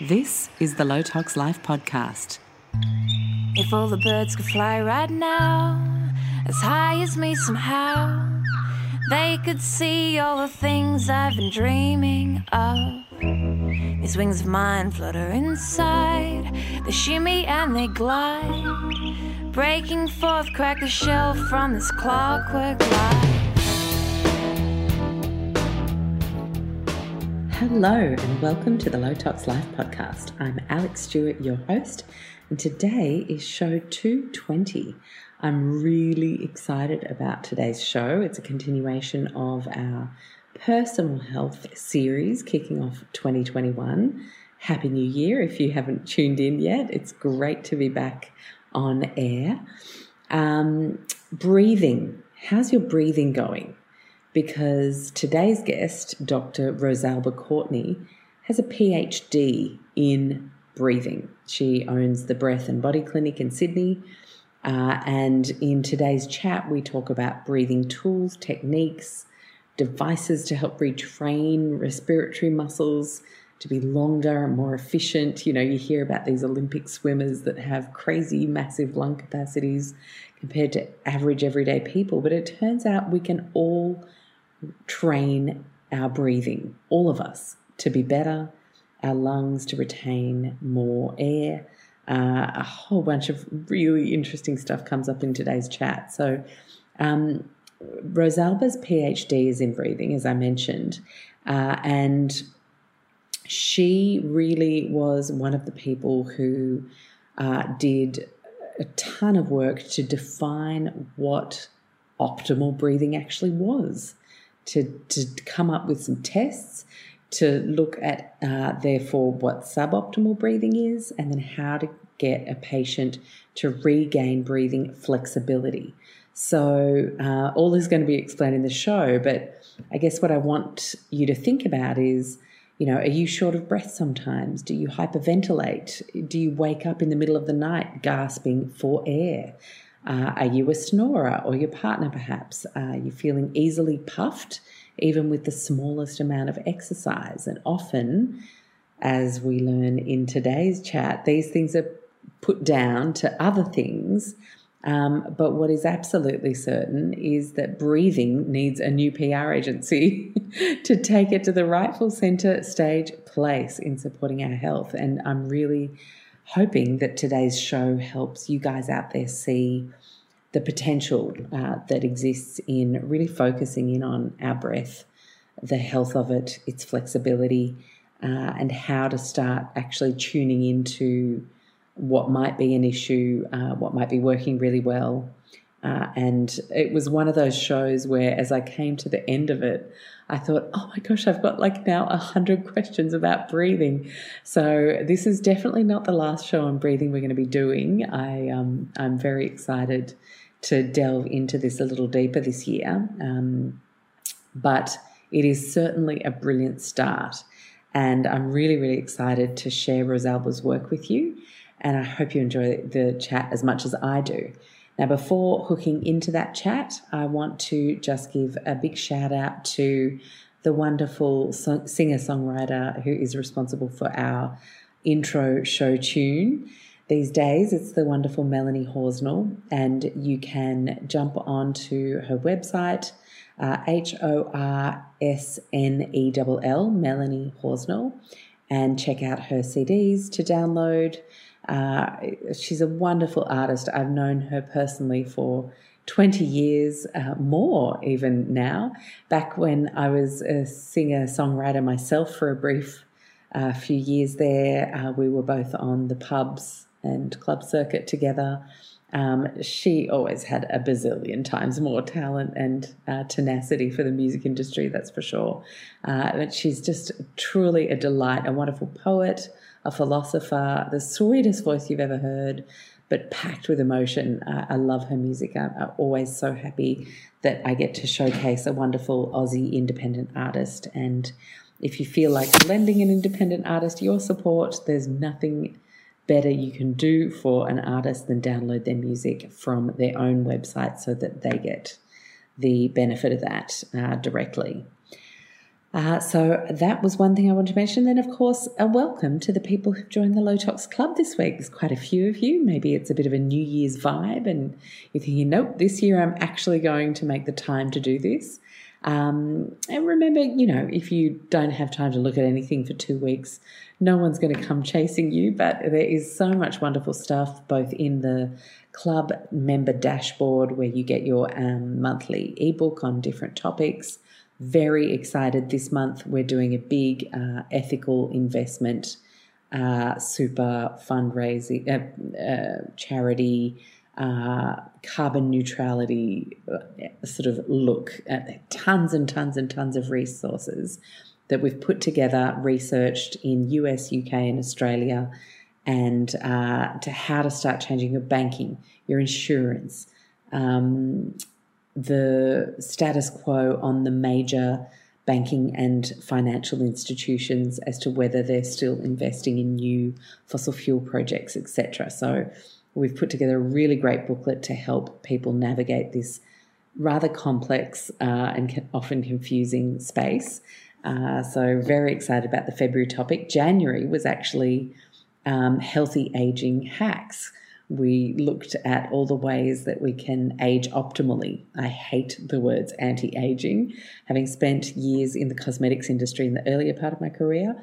This is the Low Tox Life podcast. If all the birds could fly right now, as high as me somehow, they could see all the things I've been dreaming of. These wings of mine flutter inside, they shimmy and they glide, breaking forth, crack the shell from this clockwork life. Hello, and welcome to the Low Tox Life podcast. I'm Alex Stewart, your host, and today is show 220. I'm really excited about today's show. It's a continuation of our personal health series kicking off 2021. Happy New Year if you haven't tuned in yet. It's great to be back on air. Um, breathing. How's your breathing going? Because today's guest, Dr. Rosalba Courtney, has a PhD in breathing. She owns the Breath and Body Clinic in Sydney. Uh, and in today's chat, we talk about breathing tools, techniques, devices to help retrain respiratory muscles to be longer and more efficient. You know, you hear about these Olympic swimmers that have crazy, massive lung capacities compared to average everyday people. But it turns out we can all train our breathing, all of us, to be better, our lungs to retain more air. Uh, a whole bunch of really interesting stuff comes up in today's chat. So, um, Rosalba's PhD is in breathing, as I mentioned, uh, and she really was one of the people who uh, did a ton of work to define what optimal breathing actually was to, to come up with some tests to look at, uh, therefore, what suboptimal breathing is and then how to get a patient to regain breathing flexibility. So, uh, all is going to be explained in the show, but I guess what I want you to think about is you know, are you short of breath sometimes? Do you hyperventilate? Do you wake up in the middle of the night gasping for air? Uh, are you a snorer or your partner perhaps? Are you feeling easily puffed even with the smallest amount of exercise? And often, as we learn in today's chat, these things are put down to other things. Um, but what is absolutely certain is that breathing needs a new PR agency to take it to the rightful center stage place in supporting our health. And I'm really hoping that today's show helps you guys out there see the potential uh, that exists in really focusing in on our breath, the health of it, its flexibility, uh, and how to start actually tuning into what might be an issue, uh, what might be working really well. Uh, and it was one of those shows where, as I came to the end of it, I thought, oh my gosh, I've got like now a hundred questions about breathing. So this is definitely not the last show on breathing we're going to be doing. I um, I'm very excited to delve into this a little deeper this year, um, but it is certainly a brilliant start. And I'm really, really excited to share Rosalba's work with you. And I hope you enjoy the chat as much as I do. Now, before hooking into that chat, I want to just give a big shout out to the wonderful singer songwriter who is responsible for our intro show tune. These days, it's the wonderful Melanie Horsnell, and you can jump onto her website, uh, H O R S N E L L, Melanie Horsnell, and check out her CDs to download. Uh, she's a wonderful artist. I've known her personally for 20 years uh, more, even now. Back when I was a singer songwriter myself for a brief uh, few years there, uh, we were both on the pubs and club circuit together. Um, she always had a bazillion times more talent and uh, tenacity for the music industry, that's for sure. Uh, she's just truly a delight, a wonderful poet, a philosopher, the sweetest voice you've ever heard, but packed with emotion. Uh, I love her music. I'm, I'm, always so happy that I get to showcase a wonderful Aussie independent artist. And if you feel like lending an independent artist your support, there's nothing better you can do for an artist than download their music from their own website so that they get the benefit of that uh, directly. Uh, so that was one thing I wanted to mention. Then, of course, a welcome to the people who've joined the Low Tox Club this week. There's quite a few of you. Maybe it's a bit of a New Year's vibe, and you're thinking, nope, this year I'm actually going to make the time to do this. Um, and remember, you know, if you don't have time to look at anything for two weeks, no one's going to come chasing you. But there is so much wonderful stuff both in the club member dashboard where you get your um, monthly ebook on different topics. Very excited this month. We're doing a big uh, ethical investment, uh, super fundraising, uh, uh charity uh, carbon neutrality uh, sort of look at tons and tons and tons of resources that we've put together, researched in US, UK, and Australia, and to how to start changing your banking, your insurance, um, the status quo on the major banking and financial institutions as to whether they're still investing in new fossil fuel projects, etc. So We've put together a really great booklet to help people navigate this rather complex uh, and often confusing space. Uh, so, very excited about the February topic. January was actually um, healthy aging hacks. We looked at all the ways that we can age optimally. I hate the words anti aging. Having spent years in the cosmetics industry in the earlier part of my career,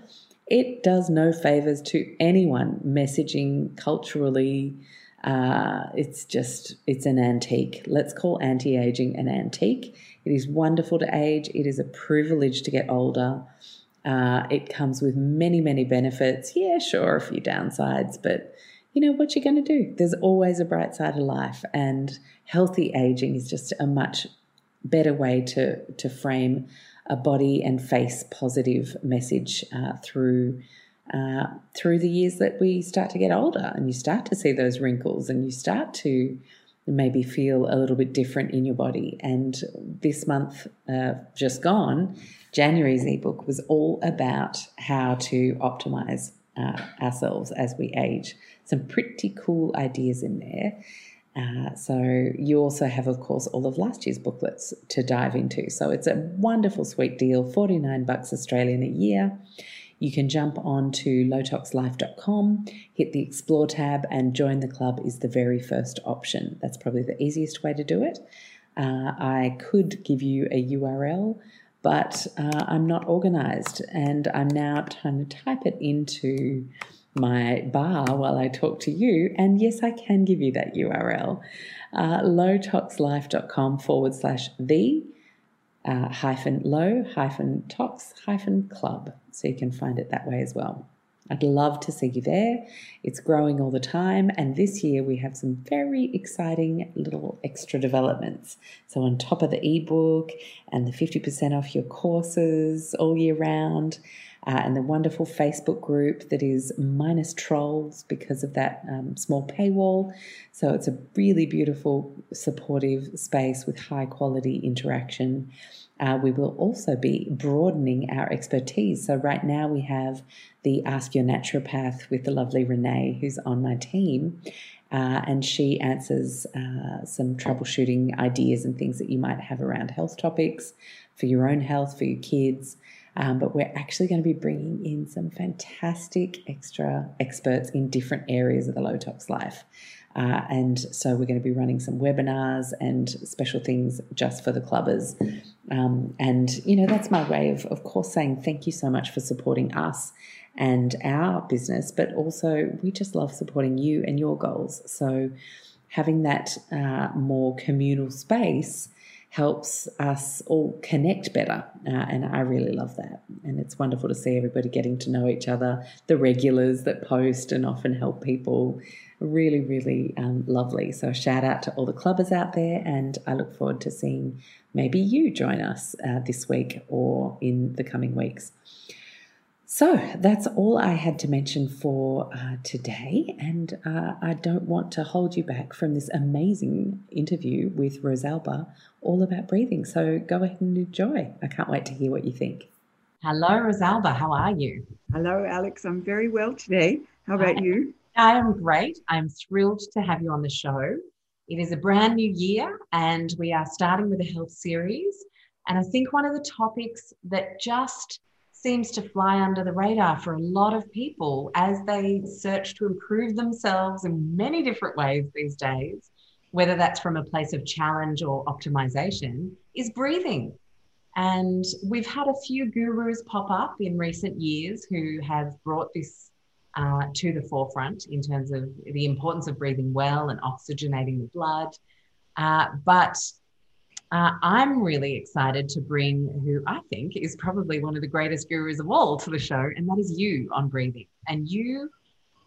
it does no favors to anyone messaging culturally uh, it's just, it's an antique. Let's call anti aging an antique. It is wonderful to age, it is a privilege to get older. Uh, it comes with many, many benefits. Yeah, sure, a few downsides, but you know what you're going to do. There's always a bright side of life, and healthy aging is just a much better way to to frame a body and face positive message uh, through uh, through the years that we start to get older and you start to see those wrinkles and you start to maybe feel a little bit different in your body. And this month, uh, just gone, January's ebook was all about how to optimize uh, ourselves as we age. Some pretty cool ideas in there. Uh, so you also have, of course, all of last year's booklets to dive into. So it's a wonderful, sweet deal, 49 bucks Australian a year you can jump on to lowtoxlife.com, hit the explore tab, and join the club is the very first option. That's probably the easiest way to do it. Uh, I could give you a URL, but uh, I'm not organized, and I'm now trying to type it into my bar while I talk to you. And yes, I can give you that URL uh, lowtoxlife.com forward slash the uh, hyphen low hyphen tox hyphen club. So you can find it that way as well. I'd love to see you there. It's growing all the time, and this year we have some very exciting little extra developments. So, on top of the ebook and the 50% off your courses all year round, uh, and the wonderful Facebook group that is minus trolls because of that um, small paywall. So it's a really beautiful, supportive space with high quality interaction. Uh, we will also be broadening our expertise. So, right now we have the Ask Your Naturopath with the lovely Renee, who's on my team. Uh, and she answers uh, some troubleshooting ideas and things that you might have around health topics for your own health, for your kids. Um, but we're actually going to be bringing in some fantastic extra experts in different areas of the low tox life. Uh, and so we're going to be running some webinars and special things just for the clubbers. Um, and, you know, that's my way of, of course, saying thank you so much for supporting us and our business, but also we just love supporting you and your goals. So having that uh, more communal space helps us all connect better. Uh, and I really love that. And it's wonderful to see everybody getting to know each other, the regulars that post and often help people. Really, really um, lovely. So, shout out to all the clubbers out there. And I look forward to seeing maybe you join us uh, this week or in the coming weeks. So that's all I had to mention for uh, today, and uh, I don't want to hold you back from this amazing interview with Rosalba all about breathing. So go ahead and enjoy. I can't wait to hear what you think. Hello, Rosalba. How are you? Hello, Alex. I'm very well today. How about I, you? I am great. I'm thrilled to have you on the show. It is a brand new year, and we are starting with a health series And I think one of the topics that just seems to fly under the radar for a lot of people as they search to improve themselves in many different ways these days, whether that's from a place of challenge or optimization, is breathing. And we've had a few gurus pop up in recent years who have brought this uh, to the forefront in terms of the importance of breathing well and oxygenating the blood. Uh, but uh, I'm really excited to bring who I think is probably one of the greatest gurus of all to the show, and that is you on breathing. And you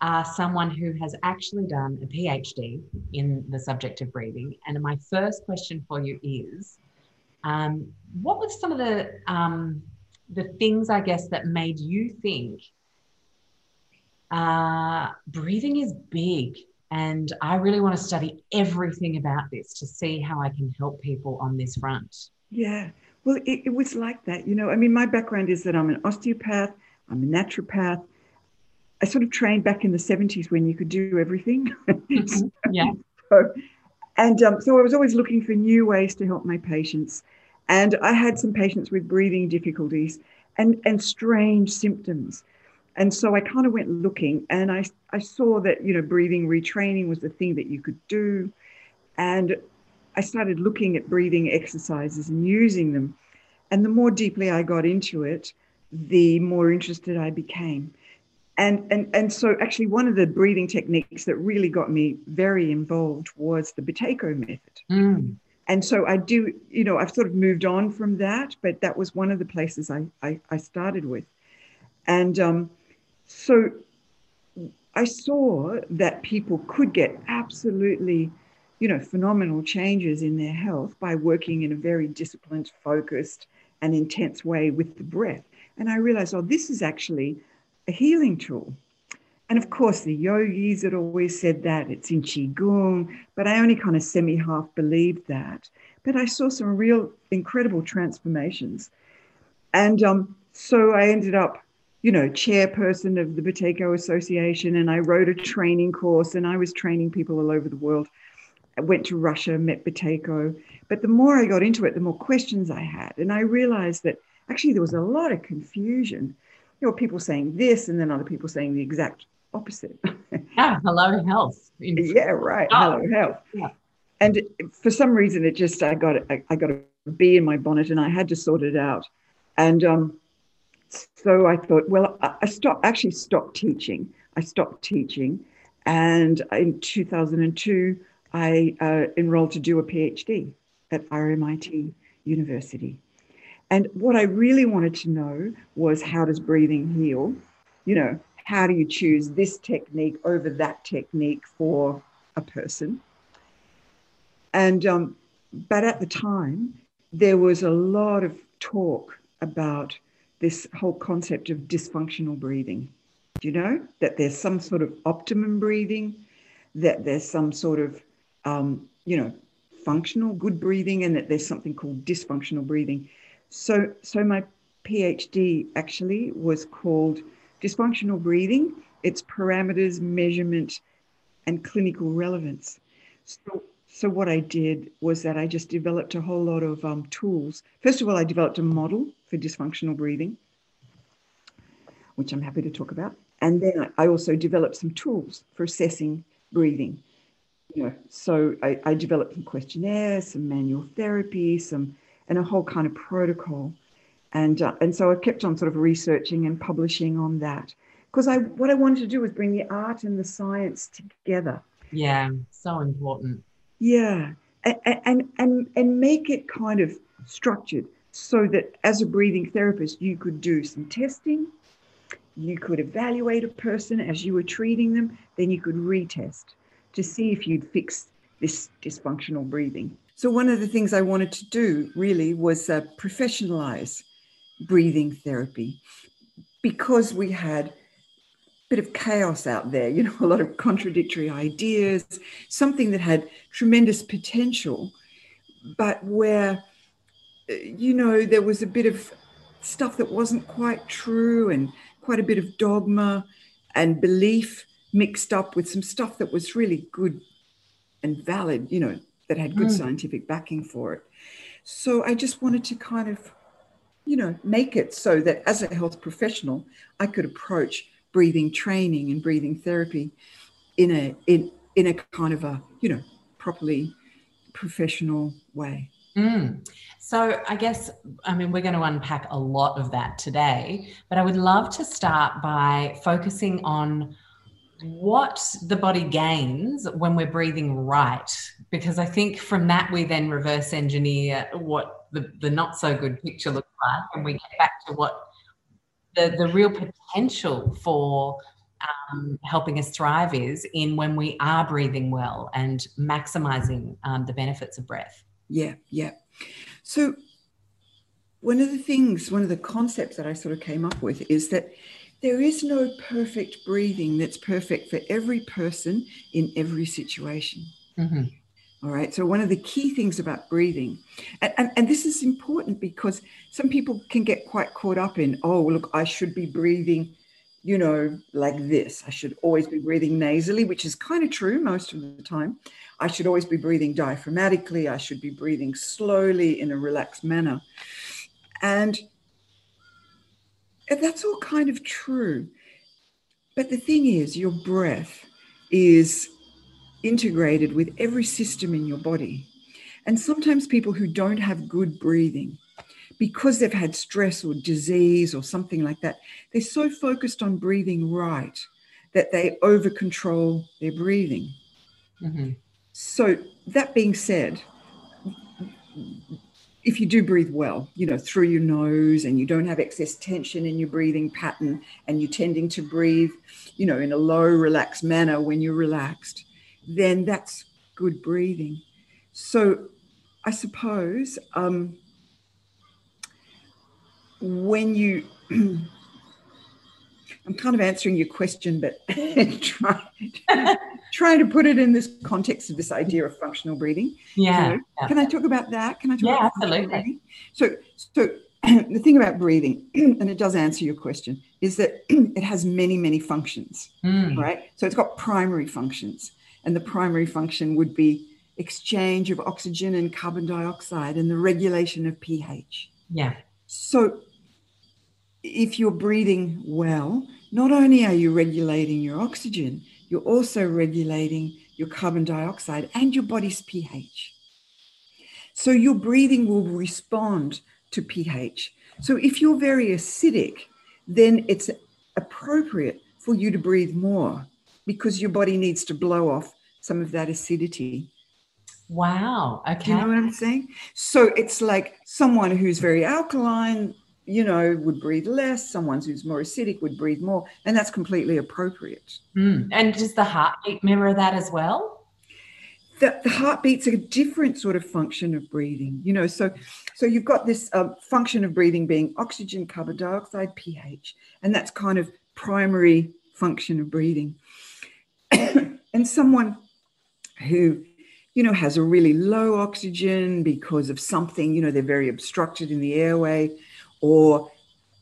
are someone who has actually done a PhD in the subject of breathing. And my first question for you is um, what were some of the, um, the things, I guess, that made you think uh, breathing is big and I really want to study everything about this to see how I can help people on this front. Yeah. Well, it, it was like that. You know, I mean, my background is that I'm an osteopath, I'm a naturopath. I sort of trained back in the 70s when you could do everything. Yeah. so, and um, so I was always looking for new ways to help my patients. And I had some patients with breathing difficulties and, and strange symptoms. And so I kind of went looking and I, I saw that, you know, breathing retraining was the thing that you could do. And I started looking at breathing exercises and using them. And the more deeply I got into it, the more interested I became. And, and, and so, actually, one of the breathing techniques that really got me very involved was the Buteyko method. Mm. And so, I do, you know, I've sort of moved on from that, but that was one of the places I, I, I started with. And um, so I saw that people could get absolutely, you know, phenomenal changes in their health by working in a very disciplined, focused, and intense way with the breath. And I realized, oh, this is actually a healing tool. And of course, the yogis had always said that it's in Qigong, but I only kind of semi half believed that. But I saw some real incredible transformations. And um, so I ended up you know, chairperson of the Buteyko Association, and I wrote a training course, and I was training people all over the world. I went to Russia, met Buteyko, but the more I got into it, the more questions I had, and I realized that actually there was a lot of confusion. There were people saying this, and then other people saying the exact opposite. yeah, hello health. yeah, right. Oh. Hello health. Yeah. And for some reason, it just I got I, I got a bee in my bonnet, and I had to sort it out. And um, so I thought, well, I stopped, actually stopped teaching. I stopped teaching. And in 2002, I uh, enrolled to do a PhD at RMIT University. And what I really wanted to know was how does breathing heal? You know, how do you choose this technique over that technique for a person? And, um, but at the time, there was a lot of talk about this whole concept of dysfunctional breathing. Do you know that there's some sort of optimum breathing, that there's some sort of, um, you know, functional good breathing, and that there's something called dysfunctional breathing. So, so my PhD actually was called dysfunctional breathing, its parameters, measurement, and clinical relevance. So, so what I did was that I just developed a whole lot of um, tools. First of all, I developed a model for dysfunctional breathing, which I'm happy to talk about. And then I also developed some tools for assessing breathing. You know, so I, I developed some questionnaires, some manual therapy, some and a whole kind of protocol. And uh, and so I kept on sort of researching and publishing on that because I what I wanted to do was bring the art and the science together. Yeah, so important. Yeah, and and and, make it kind of structured so that as a breathing therapist, you could do some testing, you could evaluate a person as you were treating them, then you could retest to see if you'd fixed this dysfunctional breathing. So, one of the things I wanted to do really was uh, professionalize breathing therapy because we had bit of chaos out there, you know, a lot of contradictory ideas, something that had tremendous potential, but where you know, there was a bit of stuff that wasn't quite true and quite a bit of dogma and belief mixed up with some stuff that was really good and valid, you know, that had good mm. scientific backing for it. So I just wanted to kind of, you know, make it so that as a health professional, I could approach breathing training and breathing therapy in a in in a kind of a you know properly professional way. Mm. So, I guess, I mean, we're going to unpack a lot of that today, but I would love to start by focusing on what the body gains when we're breathing right. Because I think from that, we then reverse engineer what the, the not so good picture looks like, and we get back to what the, the real potential for um, helping us thrive is in when we are breathing well and maximizing um, the benefits of breath. Yeah, yeah. So, one of the things, one of the concepts that I sort of came up with is that there is no perfect breathing that's perfect for every person in every situation. Mm-hmm. All right. So, one of the key things about breathing, and, and, and, this is important because some people can get quite caught up in, oh, look, I should be breathing, you know, like this. I should always be breathing nasally, which is kind of true most of the time. I should always be breathing diaphragmatically. I should be breathing slowly in a relaxed manner. And that's all kind of true. But the thing is, your breath is integrated with every system in your body. And sometimes people who don't have good breathing, because they've had stress or disease or something like that, they're so focused on breathing right that they over control their breathing. Mm-hmm. So, that being said, if you do breathe well, you know, through your nose and you don't have excess tension in your breathing pattern and you're tending to breathe, you know, in a low, relaxed manner when you're relaxed, then that's good breathing. So, I suppose um, when you I'm kind of answering your question, but trying, trying to put it in this context of this idea of functional breathing. Yeah. Know, yeah. Can I talk about that? Can I talk yeah, absolutely. So, so the thing about breathing, and it does answer your question, is that it has many, many functions, mm. right? So it's got primary functions, and the primary function would be exchange of oxygen and carbon dioxide and the regulation of pH. Yeah. So if you're breathing well, not only are you regulating your oxygen, you're also regulating your carbon dioxide and your body's pH. So your breathing will respond to pH. So if you're very acidic, then it's appropriate for you to breathe more because your body needs to blow off some of that acidity. Wow. Okay. you know what I'm saying? So it's like someone who's very alkaline, you know, would breathe less. Someone who's more acidic would breathe more, and that's completely appropriate. Mm. And does the heartbeat mirror that as well? The, the heartbeat's a different sort of function of breathing. You know, so so you've got this uh, function of breathing being oxygen, carbon dioxide, pH, and that's kind of primary function of breathing. and someone who you know, has a really low oxygen because of something, you know, they're very obstructed in the airway or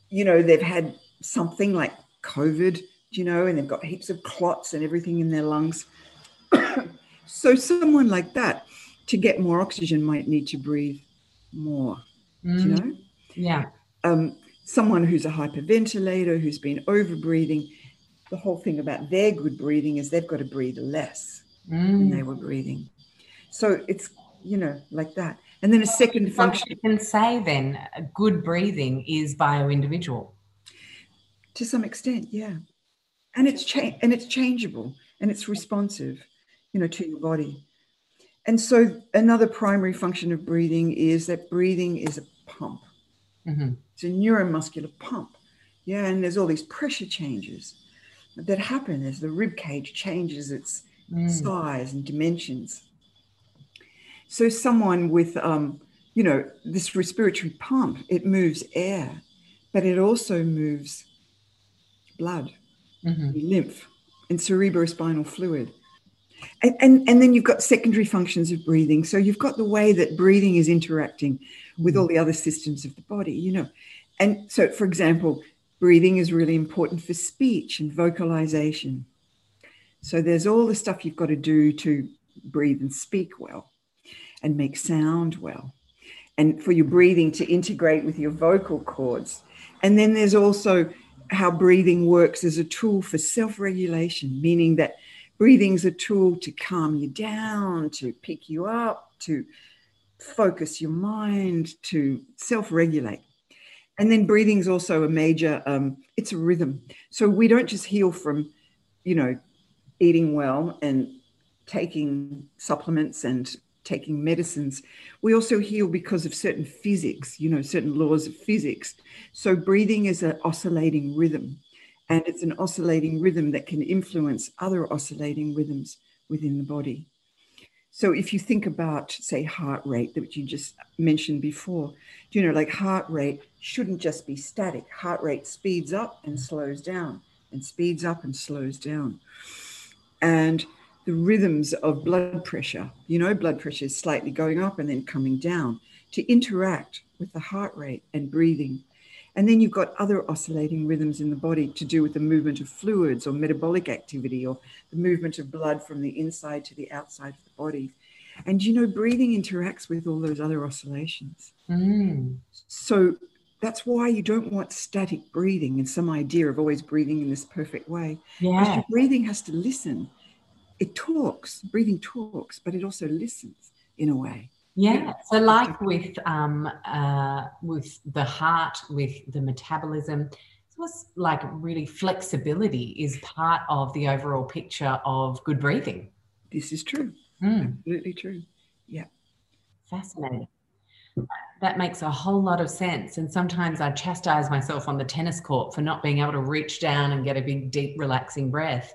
you know they've had something like covid you know and they've got heaps of clots and everything in their lungs. So someone like that to get more oxygen might need to breathe more mm. you know? Yeah. Um, someone who's a hyperventilator who's been over breathing the whole thing about their good breathing is they've got to breathe less mm. than they were breathing so it's you know like that and then a second function. You can say then good breathing is bio individual. To some extent, yeah. And it's cha- and it's changeable and it's responsive, you know, to your body. And so another primary function of breathing is that breathing is a pump. Mm-hmm. It's a neuromuscular pump. Yeah, and there's all these pressure changes that happen as the rib cage changes its mm. size and dimensions. So someone with, um, you know, this respiratory pump, it moves air, but it also moves blood, mm-hmm. lymph, and cerebrospinal fluid. And, and, and, then you've got secondary functions of breathing. So you've got the way that breathing is interacting with all mm-hmm. the other systems of the body, you know. And so, for example, breathing is really important for speech and vocalization. So there's all the stuff you've got to do to breathe and speak well and make sound well. and for your breathing to integrate with your vocal cords. And then there's also how breathing works as a tool for self regulation, meaning that breathing is a tool to calm you down, to pick you up, to focus your mind, to self regulate. And then breathing is also a major, um, it's a rhythm. So we don't just heal from, you know, eating well and taking supplements and taking medicines. We also heal because of certain physics, you know, certain laws of physics. So breathing is an oscillating rhythm, and it's an oscillating rhythm that can influence other oscillating rhythms within the body. So if you think about, say, heart rate that you just mentioned before, you know, like heart rate shouldn't just be static. Heart rate speeds up and slows down, and speeds up and slows down. And the rhythms of blood pressure. You know, blood pressure is slightly going up and then coming down to interact with the heart rate and breathing. And then you've got other oscillating rhythms in the body to do with the movement of fluids or metabolic activity or the movement of blood from the inside to the outside body. And you know, breathing interacts with all those other oscillations. Mm. So that's why you don't want static breathing and some idea of always breathing in this perfect way. Because Yeah. your breathing has to listen it talks, breathing talks, but it also listens in a way. Yeah. So, like with um, uh, with the heart, with the metabolism, it's almost like really flexibility is part of the overall picture of good breathing. This is true. Mm, Absolutely true. Yeah. Fascinating. That makes a whole lot of sense. And sometimes I chastise myself on the tennis court for not being able to reach down and get a big, deep, relaxing breath.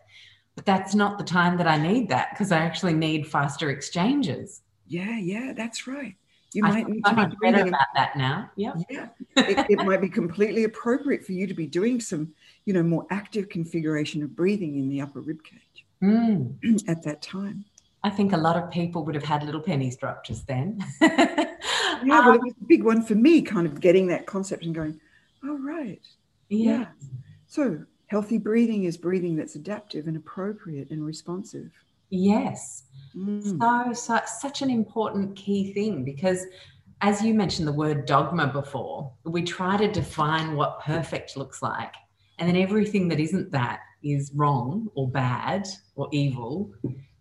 But that's not the time that I need that because I actually need faster exchanges. Yeah, yeah, that's right. You I might need so to be better breathing. about that now. Yep. Yeah, it, it might be completely appropriate for you to be doing some, you know, more active configuration of breathing in the upper rib cage Mm. at that time. I think a lot of people would have had little pennies drop just then. Yeah, well, it was a big one for me, kind of getting that concept and going, oh, right. yeah. So healthy breathing is breathing that's adaptive and appropriate and responsive. Yes. Mm. So, so such an important key thing because as you mentioned the word dogma before, we try to define what perfect looks like. And then everything that isn't that is wrong or bad or evil.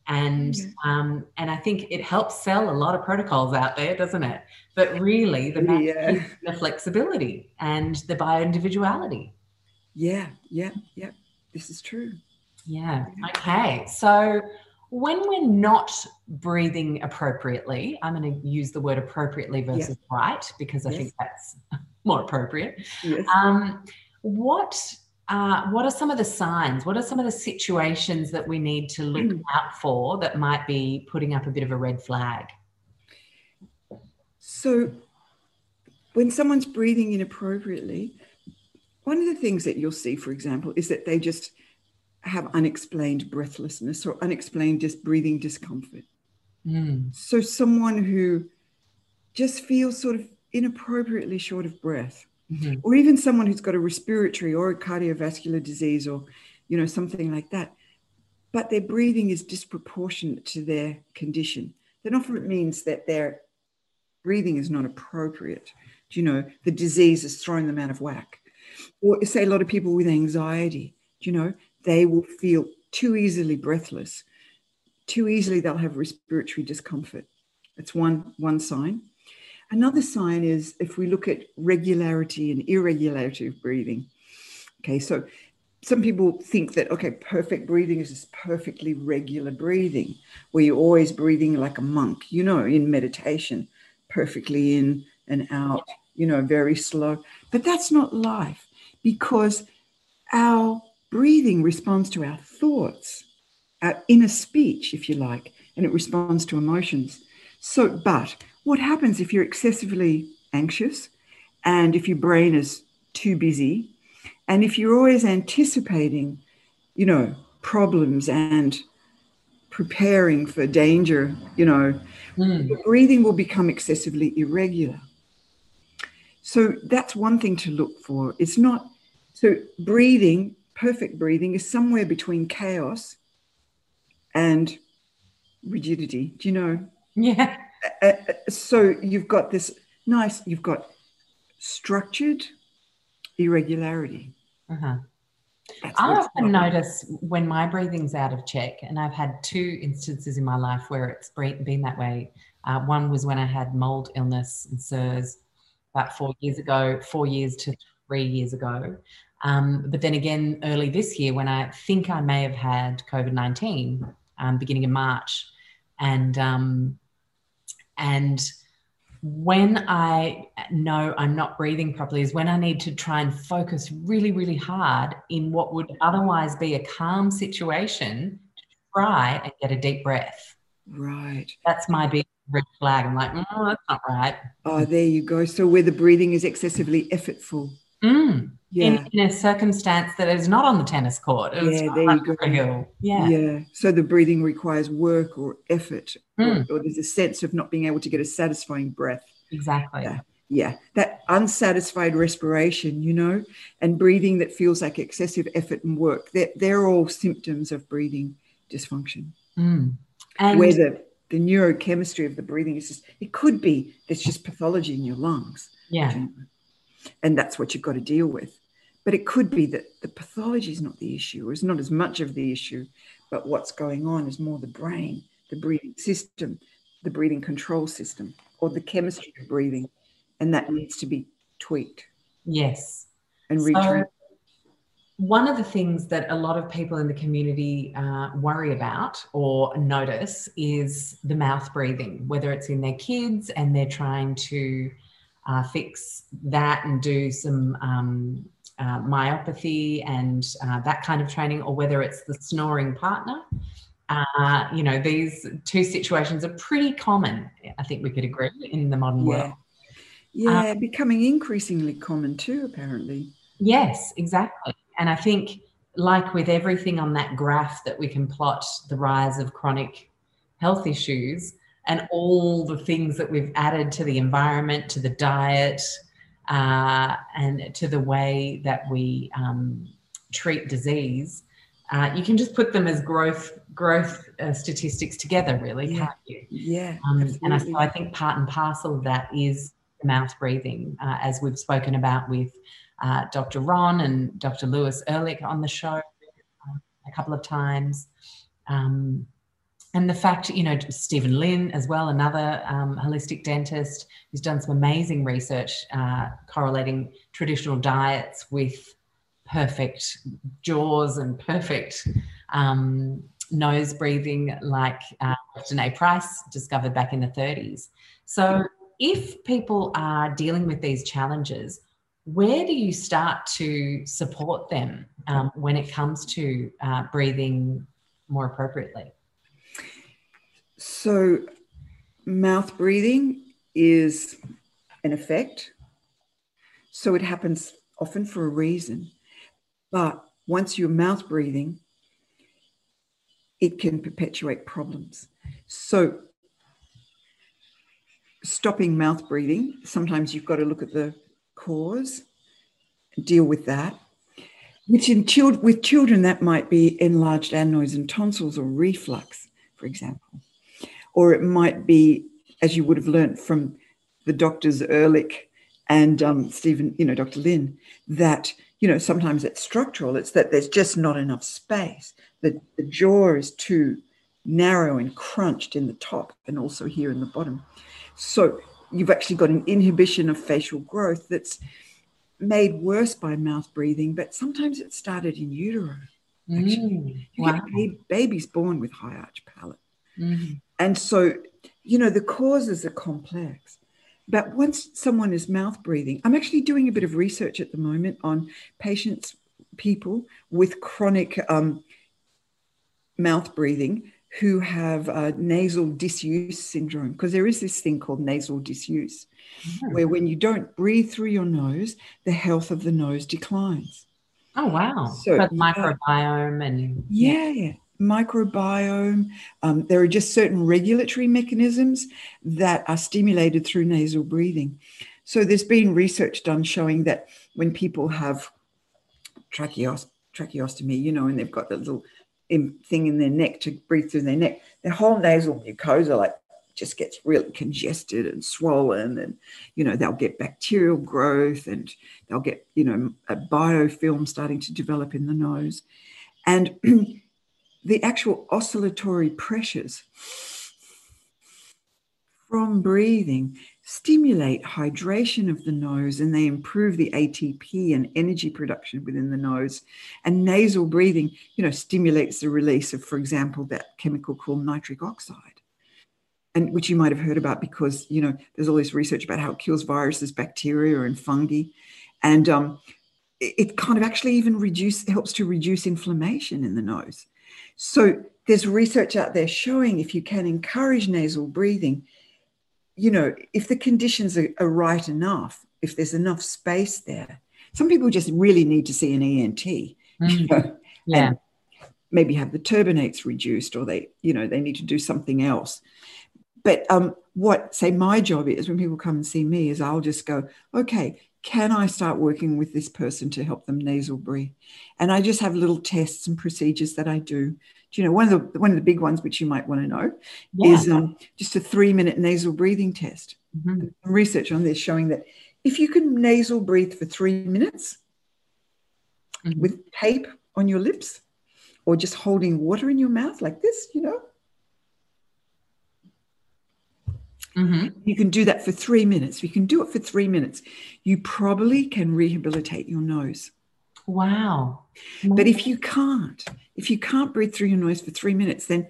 And Yeah. um, and I think it helps sell a lot of protocols out there, doesn't it? But really the Yeah. is the flexibility and the bio-individuality. Yeah, yeah, yeah. This is true. Yeah. Okay. So when we're not breathing appropriately, I'm going to use the word appropriately versus right because I Yes. think that's more appropriate. Yes. Um, what uh, what are some of the signs? What are some of the situations that we need to look Mm. out for that might be putting up a bit of a red flag? So, when someone's breathing inappropriately, one of the things that you'll see, for example, is that they just have unexplained breathlessness or unexplained just breathing discomfort. Mm. So, someone who just feels sort of inappropriately short of breath, Mhm. or even someone who's got a respiratory or a cardiovascular disease or, you know, something like that, but their breathing is disproportionate to their condition, then often it means that their breathing is not appropriate. Do you know, the disease has thrown them out of whack. Or say a lot of people with anxiety, do you know, they will feel too easily breathless. Too easily they'll have respiratory discomfort. That's one one sign. Another sign is if we look at regularity and irregularity of breathing. Okay, so some people think that okay, perfect breathing is this perfectly regular breathing, where you're always breathing like a monk, you know, in meditation, perfectly in and out, you know, very slow. But that's not life because our breathing responds to our thoughts, our inner speech, if you like, and it responds to emotions. So, but what happens if you're excessively anxious and if your brain is too busy and if you're always anticipating, you know, problems and preparing for danger, you know, Mm. your breathing will become excessively irregular. So that's one thing to look for. It's not so breathing, perfect breathing is somewhere between chaos and rigidity. Do you know? Yeah. Uh, uh, so you've got this nice. You've got structured irregularity. Uh-huh. I often not- notice when my breathing's out of check, and I've had two instances in my life where it's been that way. Uh, one was when I had mold illness and CIRS about four years ago, four years to three years ago. Um, but then again, early this year, when I think I may have had COVID 19, um, beginning of March. And, um, and when I know I'm not breathing properly is when I need to try and focus really, really hard in what would otherwise be a calm situation to try and get a deep breath. Right. That's my big red flag. I'm like, oh, that's not right. Oh, there you go. So where the breathing is excessively effortful. Mm. Yeah. In, in a circumstance that is not on the tennis court. Yeah, there you go. hill. Yeah. Yeah. So the breathing requires work or effort, Mm. or, or there's a sense of not being able to get a satisfying breath. Exactly. Yeah. Yeah. That unsatisfied respiration, you know, and breathing that feels like excessive effort and work. They're, they're all symptoms of breathing dysfunction. Mm. And where the, the neurochemistry of the breathing is just, it could be there's just pathology in your lungs. yeah. And that's what you've got to deal with. But it could be that the pathology is not the issue, or is not as much of the issue, but what's going on is more the brain, the breathing system, the breathing control system, or the chemistry of breathing. And that needs to be tweaked Yes. and So- One of the things that a lot of people in the community uh, worry about or notice is the mouth breathing, whether it's in their kids and they're trying to uh, fix that and do some um, uh, myopathy and uh, that kind of training, or whether it's the snoring partner. Uh, you know, these two situations are pretty common, I think we could agree, in the modern world. Yeah. Yeah, becoming increasingly common too, apparently. Yes, exactly. And I think, like with everything on that graph that we can plot the rise of chronic health issues and all the things that we've added to the environment, to the diet, uh, and to the way that we um, treat disease, uh, you can just put them as growth growth uh, statistics together, really, Yeah. can't you? Yeah. Um, and I, so I think part and parcel of that is mouth breathing, uh, as we've spoken about with uh, Dr. Ron and Dr. Lewis Ehrlich on the show um, a couple of times. Um, and the fact, you know, Steven Lin as well, another um, holistic dentist who's done some amazing research uh, correlating traditional diets with perfect jaws and perfect um, nose breathing, like uh, Danae Price discovered back in the 30s. So, if people are dealing with these challenges, where do you start to support them um, when it comes to uh, breathing more appropriately? So, mouth breathing is an effect. So, it happens often for a reason. But once you're mouth breathing, it can perpetuate problems. So, stopping mouth breathing, sometimes you've got to look at the cause, deal with that. Which in child, with children, that might be enlarged adenoids and tonsils or reflux, for example or it might be, as you would have learnt from the doctors Ehrlich and um, Stephen, you know, Dr. Lin, that you know sometimes it's structural. It's that there's just not enough space. The the jaw is too narrow and crunched in the top, and also here in the bottom. So you've actually got an inhibition of facial growth that's made worse by mouth breathing, but sometimes it started in utero. Mm, You wow. get babies born with high arch palate. Mhm. And so, you know, the causes are complex. But once someone is mouth breathing, I'm actually doing a bit of research at the moment on patients, people with chronic um, mouth breathing who have uh, nasal disuse syndrome, because there is this thing called nasal disuse, Mhm. where when you don't breathe through your nose, the health of the nose declines. Oh, wow. So, But yeah. microbiome and Yeah, microbiome. Um, there are just certain regulatory mechanisms that are stimulated through nasal breathing. So there's been research done showing that when people have tracheos- tracheostomy, you know, and they've got that little thing in their neck to breathe through their neck, their whole nasal mucosa like just gets really congested and swollen and you know they'll get bacterial growth and they'll get you know a biofilm starting to develop in the nose and the actual oscillatory pressures from breathing stimulate hydration of the nose and they improve the ATP and energy production within the nose. And nasal breathing, you know, stimulates the release of, for example, that chemical called nitric oxide. And which you might have heard about because you know there's all this research about how it kills viruses, bacteria, and fungi, and um, it, kind of actually even reduce helps to reduce inflammation in the nose. So there's research out there showing if you can encourage nasal breathing, you know, if the conditions are, are right enough, if there's enough space there, some people just really need to see an ENT. Mm. You know, yeah. maybe have the turbinates reduced or they, you know, they need to do something else. But um, what, say, my job is when people come and see me is I'll just go, okay, can I start working with this person to help them nasal breathe? And I just have little tests and procedures that I do Do you know one of the one of the big ones which you might want to know yeah. is um, just a three minute nasal breathing test mm-hmm. research on this showing that if you can nasal breathe for three minutes mm-hmm. with tape on your lips or just holding water in your mouth like this you know Mm-hmm. You can do that for three minutes. You can do it for three minutes. You probably can rehabilitate your nose. Wow. But if you can't, if you can't breathe through your nose for three minutes, then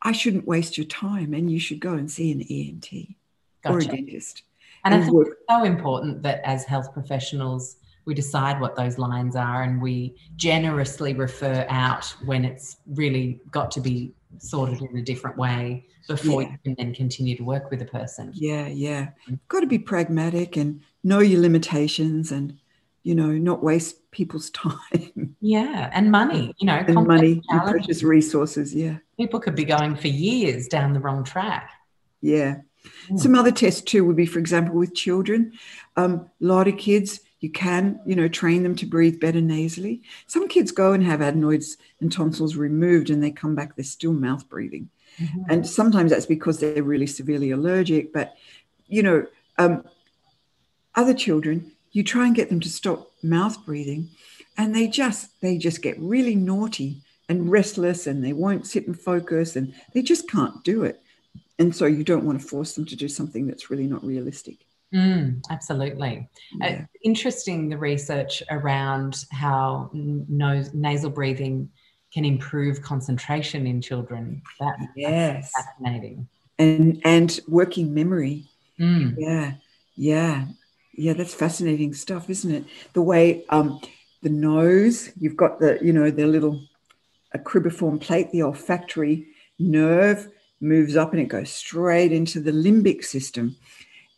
I shouldn't waste your time and you should go and see an ENT gotcha. or a dentist. And, and I think work. it's so important that as health professionals, we decide what those lines are and we generously refer out when it's really got to be sorted in a different way before yeah. you can then continue to work with a person. Yeah, yeah. Got to be pragmatic and know your limitations and you know, not waste people's time. Yeah, and money, you know, and money, and precious resources. Yeah, people could be going for years down the wrong track. Yeah. Mm. Some other tests too would be, for example, with children. Um, a lot of kids, you can, you know, train them to breathe better nasally. Some kids go and have adenoids and tonsils removed, and they come back, they're still mouth breathing. Mm-hmm. And sometimes that's because they're really severely allergic. But, you know, um, other children, you try and get them to stop mouth breathing and they just they just get really naughty and restless and they won't sit and focus and they just can't do it and so you don't want to force them to do something that's really not realistic mm, absolutely. Uh, yeah. uh, interesting the research around how nose nasal breathing can improve concentration in children. That, yes. fascinating. And and working memory. Mm. yeah yeah. Yeah, that's fascinating stuff, isn't it? The way um, the nose, you've got the, you know, the little a cribriform plate, the olfactory nerve moves up and it goes straight into the limbic system.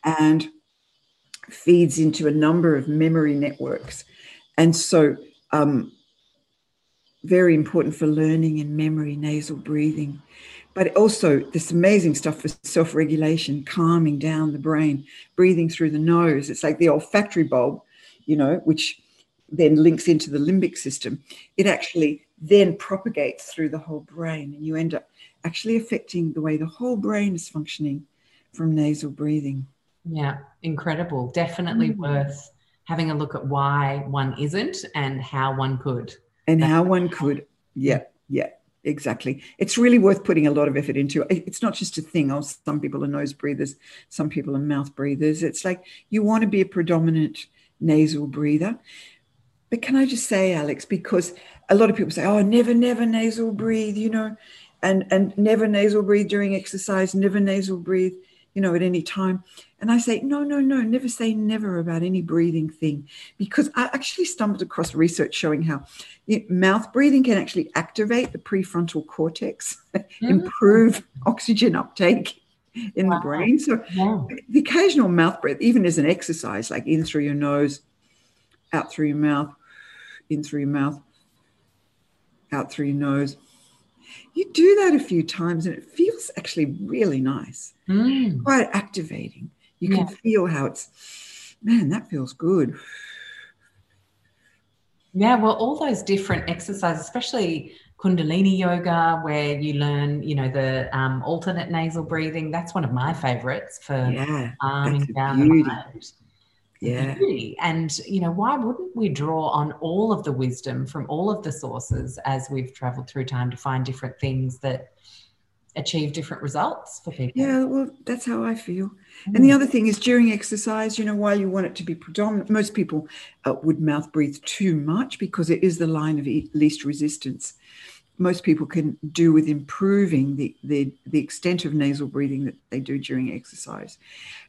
And feeds into a number of memory networks. And so, um, very important for learning and memory, nasal breathing but also this amazing stuff for self regulation, calming down the brain, breathing through the nose. It's like the olfactory bulb, you know, which then links into the limbic system. It actually then propagates through the whole brain, and you end up actually affecting the way the whole brain is functioning from nasal breathing. Yeah, incredible. Definitely mm. worth having a look at why one isn't and how one could. And how one could. Yeah, yeah exactly. It's really worth putting a lot of effort into. It's not just a thing. Oh, some people are nose breathers, some people are mouth breathers. It's like you want to be a predominant nasal breather. But can I just say, Alex, because a lot of people say, "Oh, never, never nasal breathe," you know, and and never nasal breathe during exercise, never nasal breathe you know, at any time. And I say, no, no, no, never say never about any breathing thing, because I actually stumbled across research showing how mouth breathing can actually activate the prefrontal cortex, mm-hmm. improve oxygen uptake in wow. the brain. So yeah. the occasional mouth breath, even as an exercise, like in through your nose, out through your mouth, in through your mouth, out through your nose, you do that a few times and it feels actually really nice, mm. quite activating. You yeah. can feel how it's, man, that feels good. Yeah, well, all those different exercises, especially Kundalini yoga, where you learn, you know, the um, alternate nasal breathing. That's one of my favorites for Yeah, calming down the mind. yeah. Beauty. And, you know, why wouldn't we draw on all of the wisdom from all of the sources as we've traveled through time to find different things that achieve different results for people? Yeah, well, that's how I feel. Mm. And the other thing is during exercise, you know, while you want it to be predominant, most people uh, would mouth breathe too much because it is the line of least resistance. Most people can do with improving the, the, the extent of nasal breathing that they do during exercise.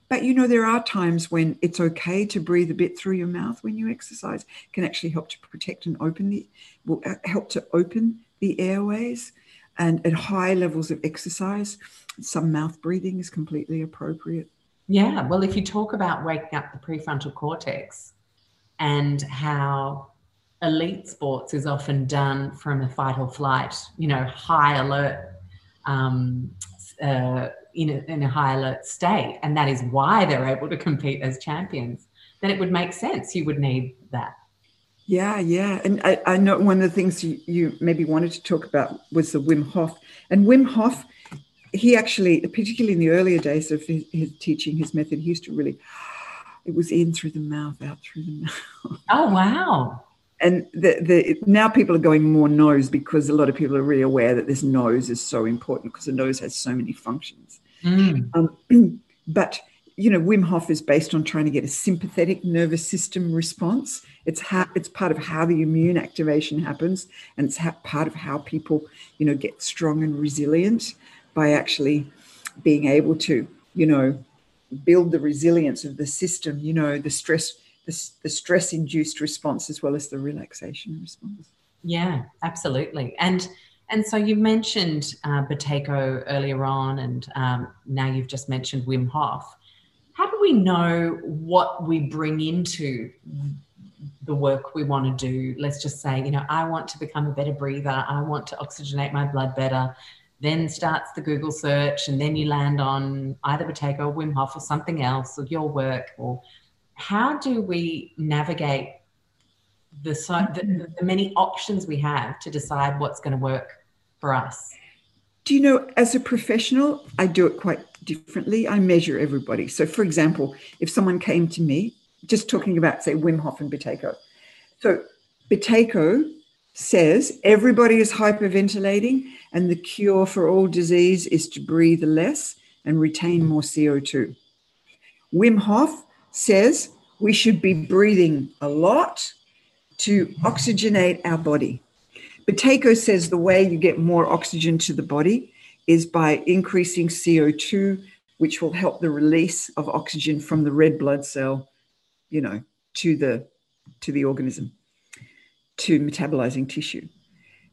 But you know, there are times when it's okay to breathe a bit through your mouth when you exercise. It can actually help to protect and open the, will uh, help to open the airways. And at high levels of exercise, some mouth breathing is completely appropriate. Yeah, well, if you talk about waking up the prefrontal cortex and how elite sports is often done from a fight or flight, you know, high alert, um, uh, in, a, in a high alert state, and that is why they're able to compete as champions, then it would make sense you would need that. Yeah, yeah. And I, I know one of the things you, you maybe wanted to talk about was the Wim Hof. And Wim Hof, he actually, particularly in the earlier days of his, his teaching, his method, he used to really, it was in through the mouth, out through the mouth. Oh, wow. And the, the now people are going more nose because a lot of people are really aware that this nose is so important because the nose has so many functions. Mm. Um, but you know, Wim Hof is based on trying to get a sympathetic nervous system response. It's it's part of how the immune activation happens, and it's part of how people, you know, get strong and resilient by actually being able to, you know, build the resilience of the system. You know, the stress, the, the stress-induced response as well as the relaxation response. Yeah, absolutely. And and so you mentioned uh, Buteyko earlier on, and um, now you've just mentioned Wim Hof. How do we know what we bring into the work we want to do? Let's just say, you know, I want to become a better breather. I want to oxygenate my blood better. Then starts the Google search, and then you land on either Buteyko or Wim Hof or something else, or your work. Or how do we navigate the, the, the many options we have to decide what's going to work for us? Do you know, as a professional, I do it quite differently. I measure everybody. So, for example, if someone came to me, just talking about, say, Wim Hof and Buteyko. So, Buteyko says everybody is hyperventilating, and the cure for all disease is to breathe less and retain more CO2. Wim Hof says we should be breathing a lot to oxygenate our body. Buteyko says the way you get more oxygen to the body is by increasing CO2, which will help the release of oxygen from the red blood cell, you know, to the to the organism, to metabolizing tissue.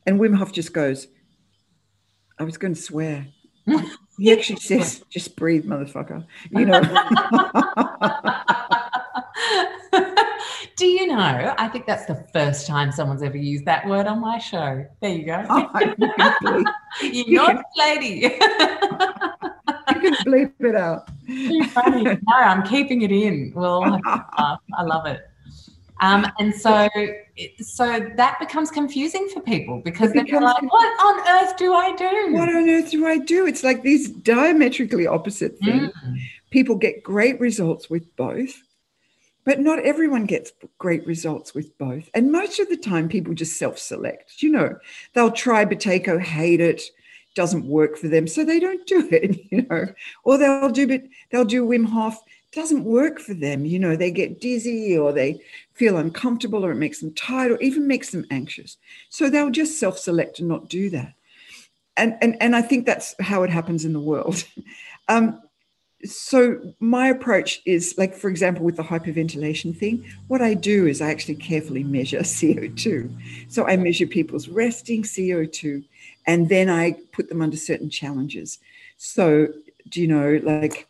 And Wim Hof just goes, I was going to swear. he actually says, just breathe, motherfucker. You know. Do you know? I think that's the first time someone's ever used that word on my show. There you go. you can bleep, you you naughty lady. you can bleep it out. Too funny. No, I'm keeping it in. Well, I love it. Um, and so, so that becomes confusing for people because It they're like, "What on earth do I do?" What on earth do I do? It's like these diametrically opposite things. Mm. People get great results with both, but not everyone gets great results with both. And most of the time, people just self select. You know, they'll try Buteyko, hate it, doesn't work for them, so they don't do it, you know, or they'll do, but they'll do Wim Hof, doesn't work for them. You know, they get dizzy or they feel uncomfortable or it makes them tired or even makes them anxious. So they'll just self select and not do that. And, and, and I think that's how it happens in the world. Um, so my approach is like for example with the hyperventilation thing what i do is i actually carefully measure co2 so i measure people's resting co2 and then i put them under certain challenges. So do you know like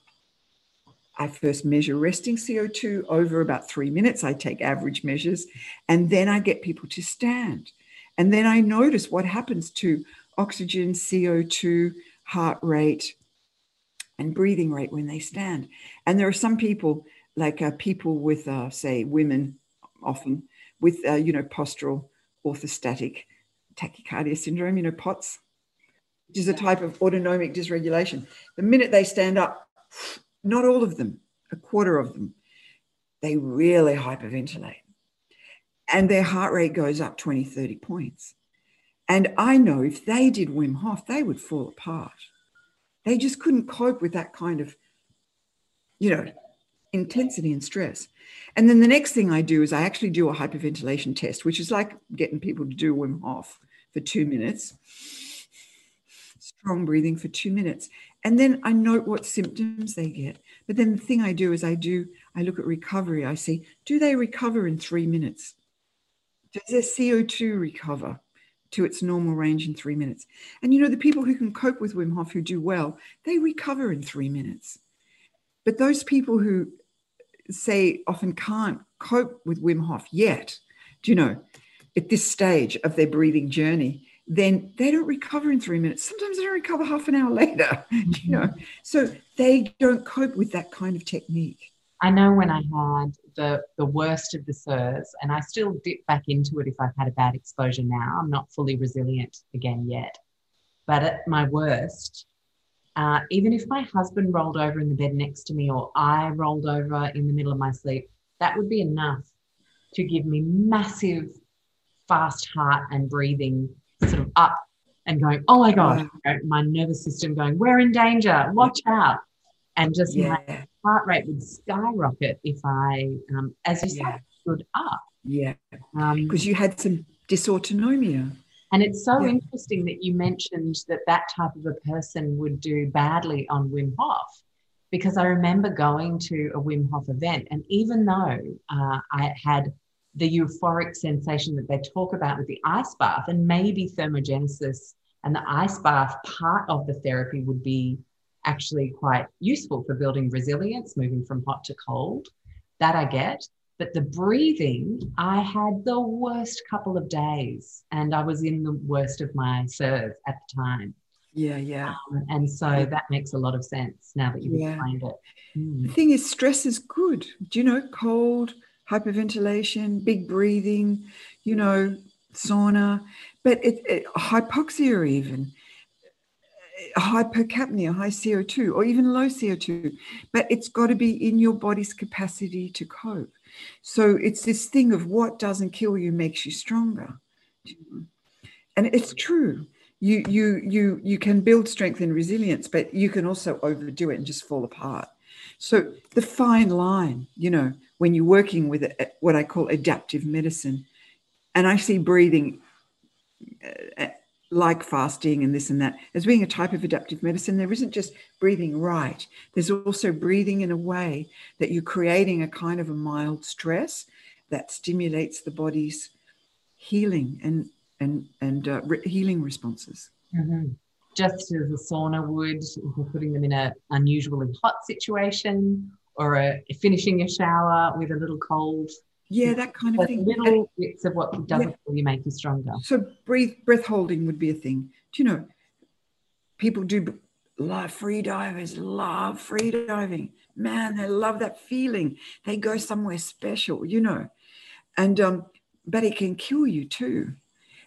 i first measure resting co2 over about three minutes. I take average measures and then i get people to stand. And then i notice what happens to oxygen co2 heart rate and breathing rate when they stand. And there are some people, like uh, people with, uh, say, women often, with, uh, you know, postural orthostatic tachycardia syndrome, you know, POTS, which is a type of autonomic dysregulation. The minute they stand up, not all of them, a quarter of them, they really hyperventilate. And their heart rate goes up 20, 30 points. And I know if they did Wim Hof, they would fall apart. They just couldn't cope with that kind of, you know, intensity and stress. And then the next thing I do is I actually do a hyperventilation test, which is like getting people to do Wim Hof for two minutes, strong breathing for two minutes. And then I note what symptoms they get. But then the thing I do is I do, I look at recovery. I see, do they recover in three minutes? Does their CO2 recover to its normal range in three minutes? And you know, the people who can cope with Wim Hof who do well, they recover in three minutes. But those people who say often can't cope with Wim Hof yet, do you know, at this stage of their breathing journey, then they don't recover in three minutes. Sometimes they don't recover half an hour later, you mm-hmm. know. So they don't cope with that kind of technique. I know when I had the the worst of the CIRS, and I still dip back into it if I've had a bad exposure now. I'm not fully resilient again yet. But at my worst, uh, even if my husband rolled over in the bed next to me or I rolled over in the middle of my sleep, that would be enough to give me massive fast heart and breathing sort of up and going, oh my God, my nervous system going, we're in danger, watch out. And just yeah. my heart rate would skyrocket if I, um, as you yeah. said, stood up. Yeah. Because um, you had some dysautonomia. And it's so yeah. interesting that you mentioned that that type of a person would do badly on Wim Hof, because I remember going to a Wim Hof event, and even though uh, I had the euphoric sensation that they talk about with the ice bath, and maybe thermogenesis and the ice bath part of the therapy would be actually quite useful for building resilience, moving from hot to cold. That I get. But the breathing, I had the worst couple of days, and I was in the worst of my CIRS at the time. Yeah, yeah. Um, and so yeah. that makes a lot of sense now that you've yeah. explained it. Mm. The thing is, stress is good. Do you know, cold, hyperventilation, big breathing, you know, sauna, but it, it, hypoxia even hypercapnia, high CO2, or even low CO2, but it's got to be in your body's capacity to cope. So it's this thing of what doesn't kill you makes you stronger. And it's true. You you you you can build strength and resilience, but you can also overdo it and just fall apart. So the fine line, you know, when you're working with what I call adaptive medicine, and I see breathing uh, like fasting and this and that. As being a type of adaptive medicine there isn't just breathing right. There's also breathing in a way that you're creating a kind of a mild stress that stimulates the body's healing and and and uh, re- healing responses. Mm-hmm. just as a sauna would if you're putting them in an unusually hot situation or a, finishing a shower with a little cold yeah, that kind of thing. Little bits of what doesn't yeah. really make you stronger. So breathe, breath holding would be a thing. Do you know? People do love free divers, love free diving. Man, they love that feeling. They go somewhere special, you know. And um, but it can kill you too.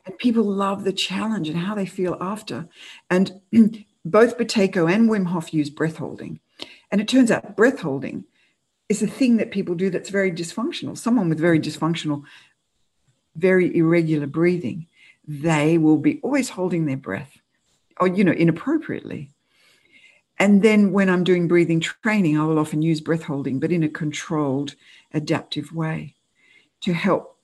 And people love the challenge and how they feel after. And both Buteyko and Wim Hof use breath holding. And it turns out breath holding is a thing that people do that's very dysfunctional. Someone with very dysfunctional, very irregular breathing, they will be always holding their breath or, you know, inappropriately. And then when I'm doing breathing training, I will often use breath holding, but in a controlled, adaptive way to help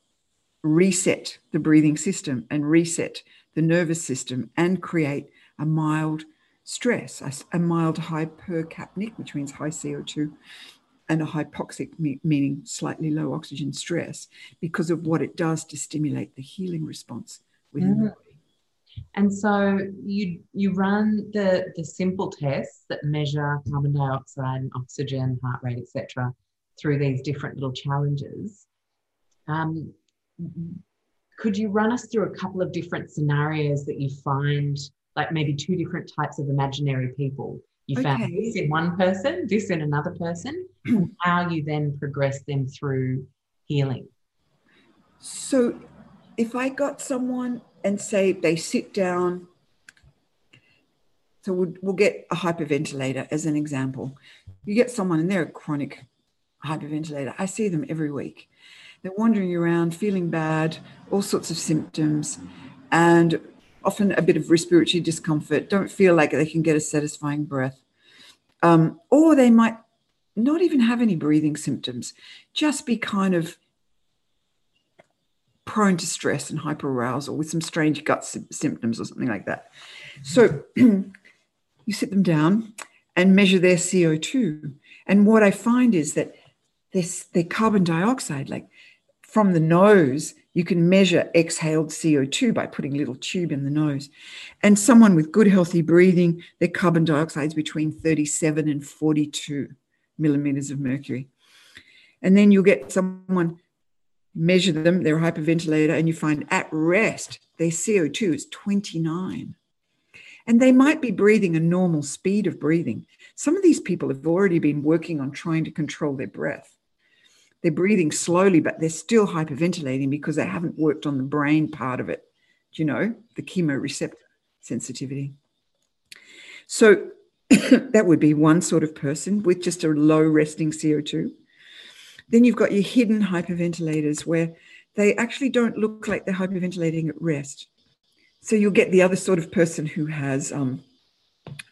reset the breathing system and reset the nervous system and create a mild stress, a, mild hypercapnic, which means high CO2 and a hypoxic, meaning slightly low oxygen stress, because of what it does to stimulate the healing response within mm. the body. And so you you run the the simple tests that measure carbon dioxide and oxygen, heart rate, etc., through these different little challenges. Um, could you run us through a couple of different scenarios that you find, like maybe two different types of imaginary people you okay. found this in one person, this in another person, how you then progress them through healing. So if I got someone and say they sit down, so we'll, we'll get a hyperventilator as an example. You get someone and they're a chronic hyperventilator. I see them every week. They're wandering around, feeling bad, all sorts of symptoms, and often a bit of respiratory discomfort, don't feel like they can get a satisfying breath. Um, or they might not even have any breathing symptoms, just be kind of prone to stress and hyperarousal with some strange gut sy- symptoms or something like that. So you sit them down and measure their CO2. And what I find is that this their carbon dioxide, like from the nose, you can measure exhaled CO2 by putting a little tube in the nose. And someone with good, healthy breathing, their carbon dioxide is between 37 and 42 millimeters of mercury. And then you'll get someone, measure them, they're a hyperventilator, and you find at rest, their CO2 is 29. And they might be breathing a normal speed of breathing. Some of these people have already been working on trying to control their breath. They're breathing slowly, but they're still hyperventilating because they haven't worked on the brain part of it. Do you know the chemoreceptor sensitivity? So that would be one sort of person with just a low resting CO2. Then you've got your hidden hyperventilators where they actually don't look like they're hyperventilating at rest. So you'll get the other sort of person who has um,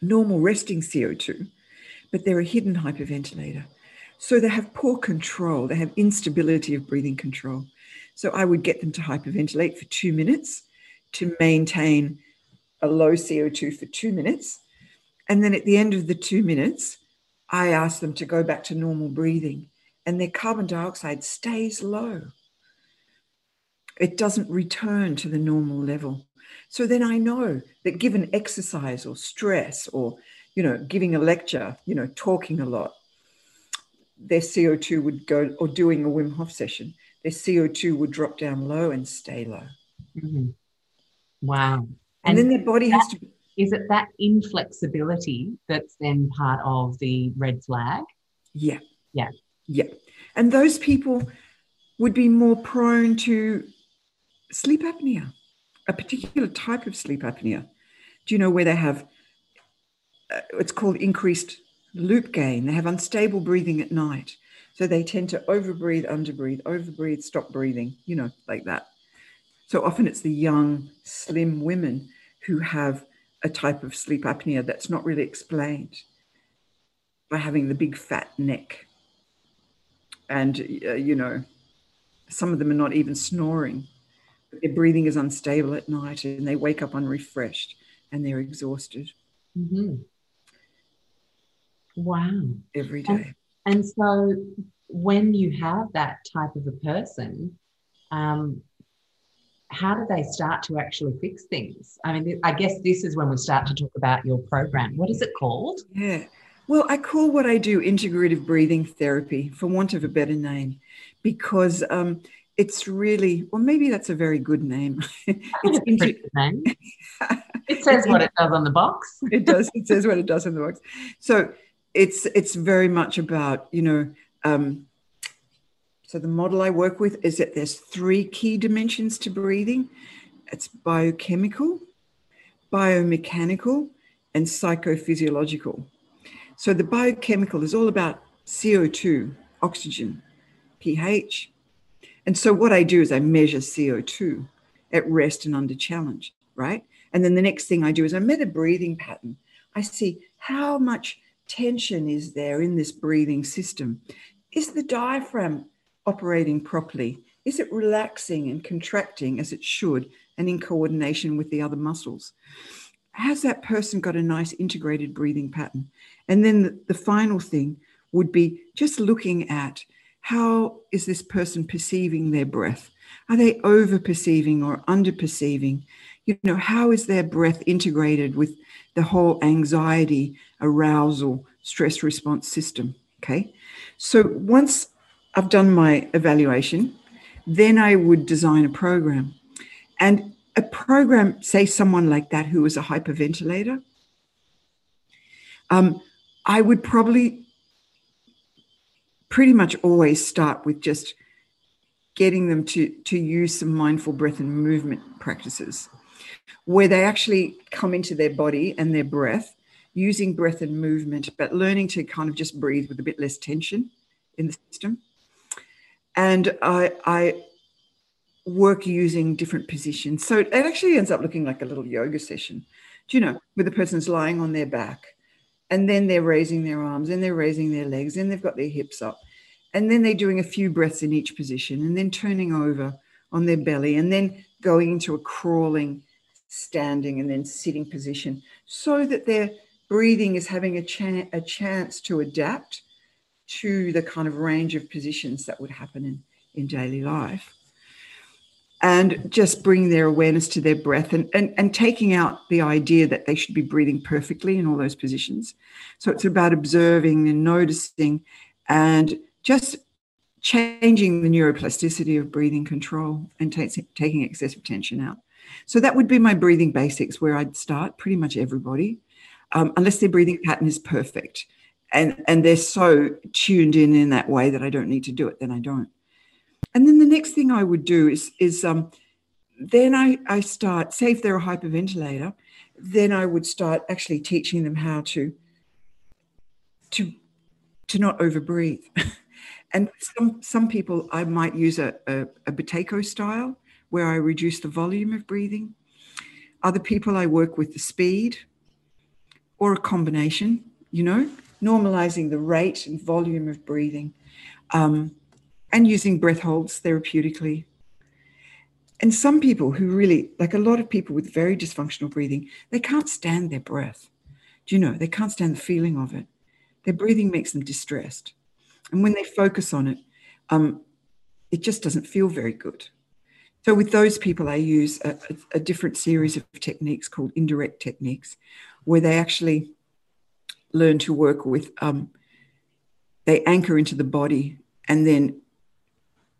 normal resting CO2, but they're a hidden hyperventilator. So they have poor control, they have instability of breathing control. So I would get them to hyperventilate for two minutes to maintain a low CO2 for two minutes. And then at the end of the two minutes, I ask them to go back to normal breathing, and their carbon dioxide stays low. It doesn't return to the normal level. So then I know that given exercise or stress or, you know, giving a lecture, you know, talking a lot, their CO2 would go, or doing a Wim Hof session, their CO2 would drop down low and stay low. Mm-hmm. Wow. And, and, then their body has to. Is it that inflexibility that's then part of the red flag? Yeah. Yeah. Yeah. And those people would be more prone to sleep apnea, a particular type of sleep apnea. Do you know where they have, uh, it's called increased loop gain. They have unstable breathing at night. So they tend to overbreathe, underbreathe, overbreathe, stop breathing, you know, like that. So often it's the young, slim women who have a type of sleep apnea that's not really explained by having the big fat neck. And, uh, you know, some of them are not even snoring. But their breathing is unstable at night and they wake up unrefreshed and they're exhausted. Mm-hmm. Wow. Every day. And, and, so when you have that type of a person, um, how do they start to actually fix things? I mean, I guess this is when we start to talk about your program. What is it called? Yeah. Well, I call what I do integrative breathing therapy, for want of a better name, because um, it's really well. Maybe that's a very good name. it's inter- good name. it says what it does on the box. it does. It says what it does in the box. So it's it's very much about you know um, so the model i work with is that there's three key dimensions to breathing. It's biochemical biomechanical and psychophysiological. So the biochemical is all about co2 oxygen ph and so what i do is i measure co2 at rest and under challenge right? And then the next thing i do is i measure breathing pattern. I see how much tension is there in this breathing system? Is the diaphragm operating properly? Is it relaxing and contracting as it should and in coordination with the other muscles? Has that person got a nice integrated breathing pattern? And then the, the final thing would be just looking at how is this person perceiving their breath? Are they over perceiving or under perceiving? You know, how is their breath integrated with the whole anxiety, arousal, stress response system. Okay. So once I've done my evaluation, then I would design a program. And a program, say someone like that who was a hyperventilator, um, I would probably pretty much always start with just getting them to, to use some mindful breath and movement practices where they actually come into their body and their breath using breath and movement, but learning to kind of just breathe with a bit less tension in the system. And I, I work using different positions. So it actually ends up looking like a little yoga session, do you know, where the person's lying on their back and then they're raising their arms and they're raising their legs and they've got their hips up. And then they're doing a few breaths in each position and then turning over on their belly and then going into a crawling, standing, and then sitting position so that their breathing is having a, chan- a chance to adapt to the kind of range of positions that would happen in, in daily life and just bring their awareness to their breath and, and, and taking out the idea that they should be breathing perfectly in all those positions. So it's about observing and noticing and just changing the neuroplasticity of breathing control and t- taking excessive tension out. So that would be my breathing basics where I'd start pretty much everybody, um, unless their breathing pattern is perfect and, and they're so tuned in in that way that I don't need to do it, then I don't. And then the next thing I would do is, is um, then I, I start, say if they're a hyperventilator, then I would start actually teaching them how to to to not overbreathe. and some some people I might use a, a, a Buteyko style where I reduce the volume of breathing. Other people I work with the speed or a combination, you know, normalizing the rate and volume of breathing. Um, and using breath holds therapeutically. And some people who really, like a lot of people with very dysfunctional breathing, they can't stand their breath. Do you know? They can't stand the feeling of it. Their breathing makes them distressed. And when they focus on it, um, it just doesn't feel very good. So, with those people, I use a, a, a different series of techniques called indirect techniques, where they actually learn to work with, um, they anchor into the body and then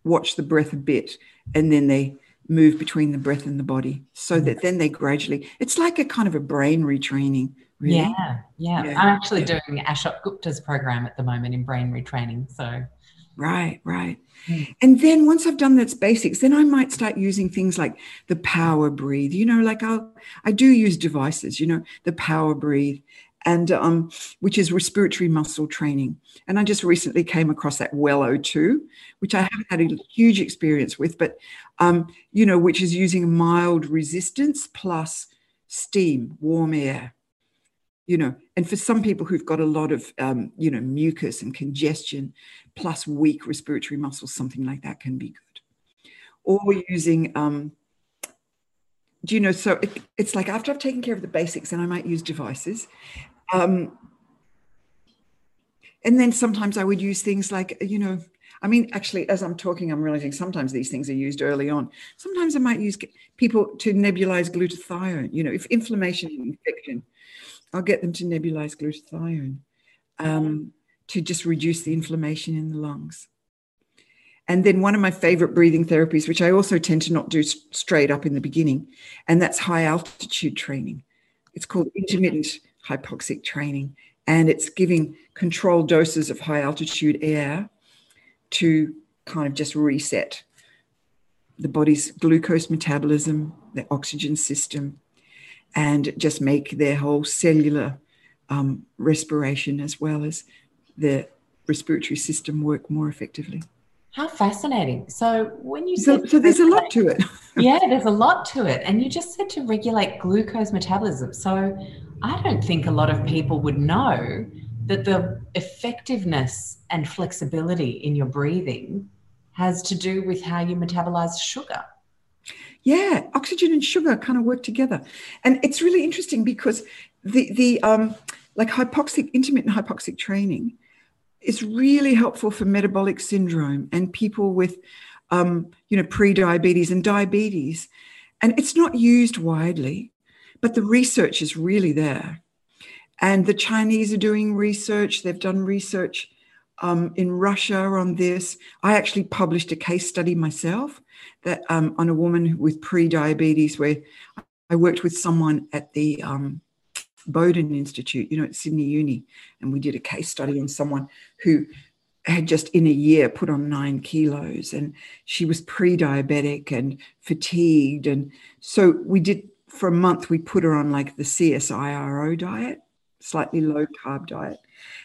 watch the breath a bit and then they move between the breath and the body so that then they gradually it's like a kind of a brain retraining really. yeah, yeah, yeah i'm actually yeah. doing ashok gupta's program at the moment in brain retraining so right right mm. and then once i've done that's basics then i might start using things like the power breathe you know like i'll i do use devices you know the power breathe and um, which is respiratory muscle training. And I just recently came across that WellO2, which I haven't had a huge experience with, but um, you know, which is using mild resistance plus steam, warm air. You know, and for some people who've got a lot of um, you know mucus and congestion, plus weak respiratory muscles, something like that can be good. Or using um, do you know so it, it's like after i've taken care of the basics and i might use devices um, and then sometimes I would use things like, you know, I mean, actually, as I'm talking, I'm realizing sometimes these things are used early on. Sometimes I might use people to nebulize glutathione. You know, if inflammation and infection, I'll get them to nebulize glutathione um, to just reduce the inflammation in the lungs. And then one of my favorite breathing therapies, which I also tend to not do straight up in the beginning, and that's high altitude training. It's called intermittent hypoxic training. And it's giving controlled doses of high altitude air to kind of just reset the body's glucose metabolism, the oxygen system, and just make their whole cellular um, respiration as well as the respiratory system work more effectively. How fascinating. So when you so, so there's a lot to it. yeah, there's a lot to it. And you just said to regulate glucose metabolism. So I don't think a lot of people would know that the effectiveness and flexibility in your breathing has to do with how you metabolize sugar. Yeah, oxygen and sugar kind of work together. And it's really interesting because the the um like hypoxic intermittent hypoxic training is really helpful for metabolic syndrome and people with, um, you know, pre-diabetes and diabetes. And it's not used widely, but the research is really there. And the Chinese are doing research. They've done research um, in Russia on this. I actually published a case study myself that um, on a woman with pre-diabetes, where I worked with someone at the um, Boden Institute, you know, at Sydney Uni, and we did a case study on someone who had just in a year put on nine kilos and she was pre-diabetic and fatigued and so we did for a month we put her on like the csiro diet slightly low carb diet.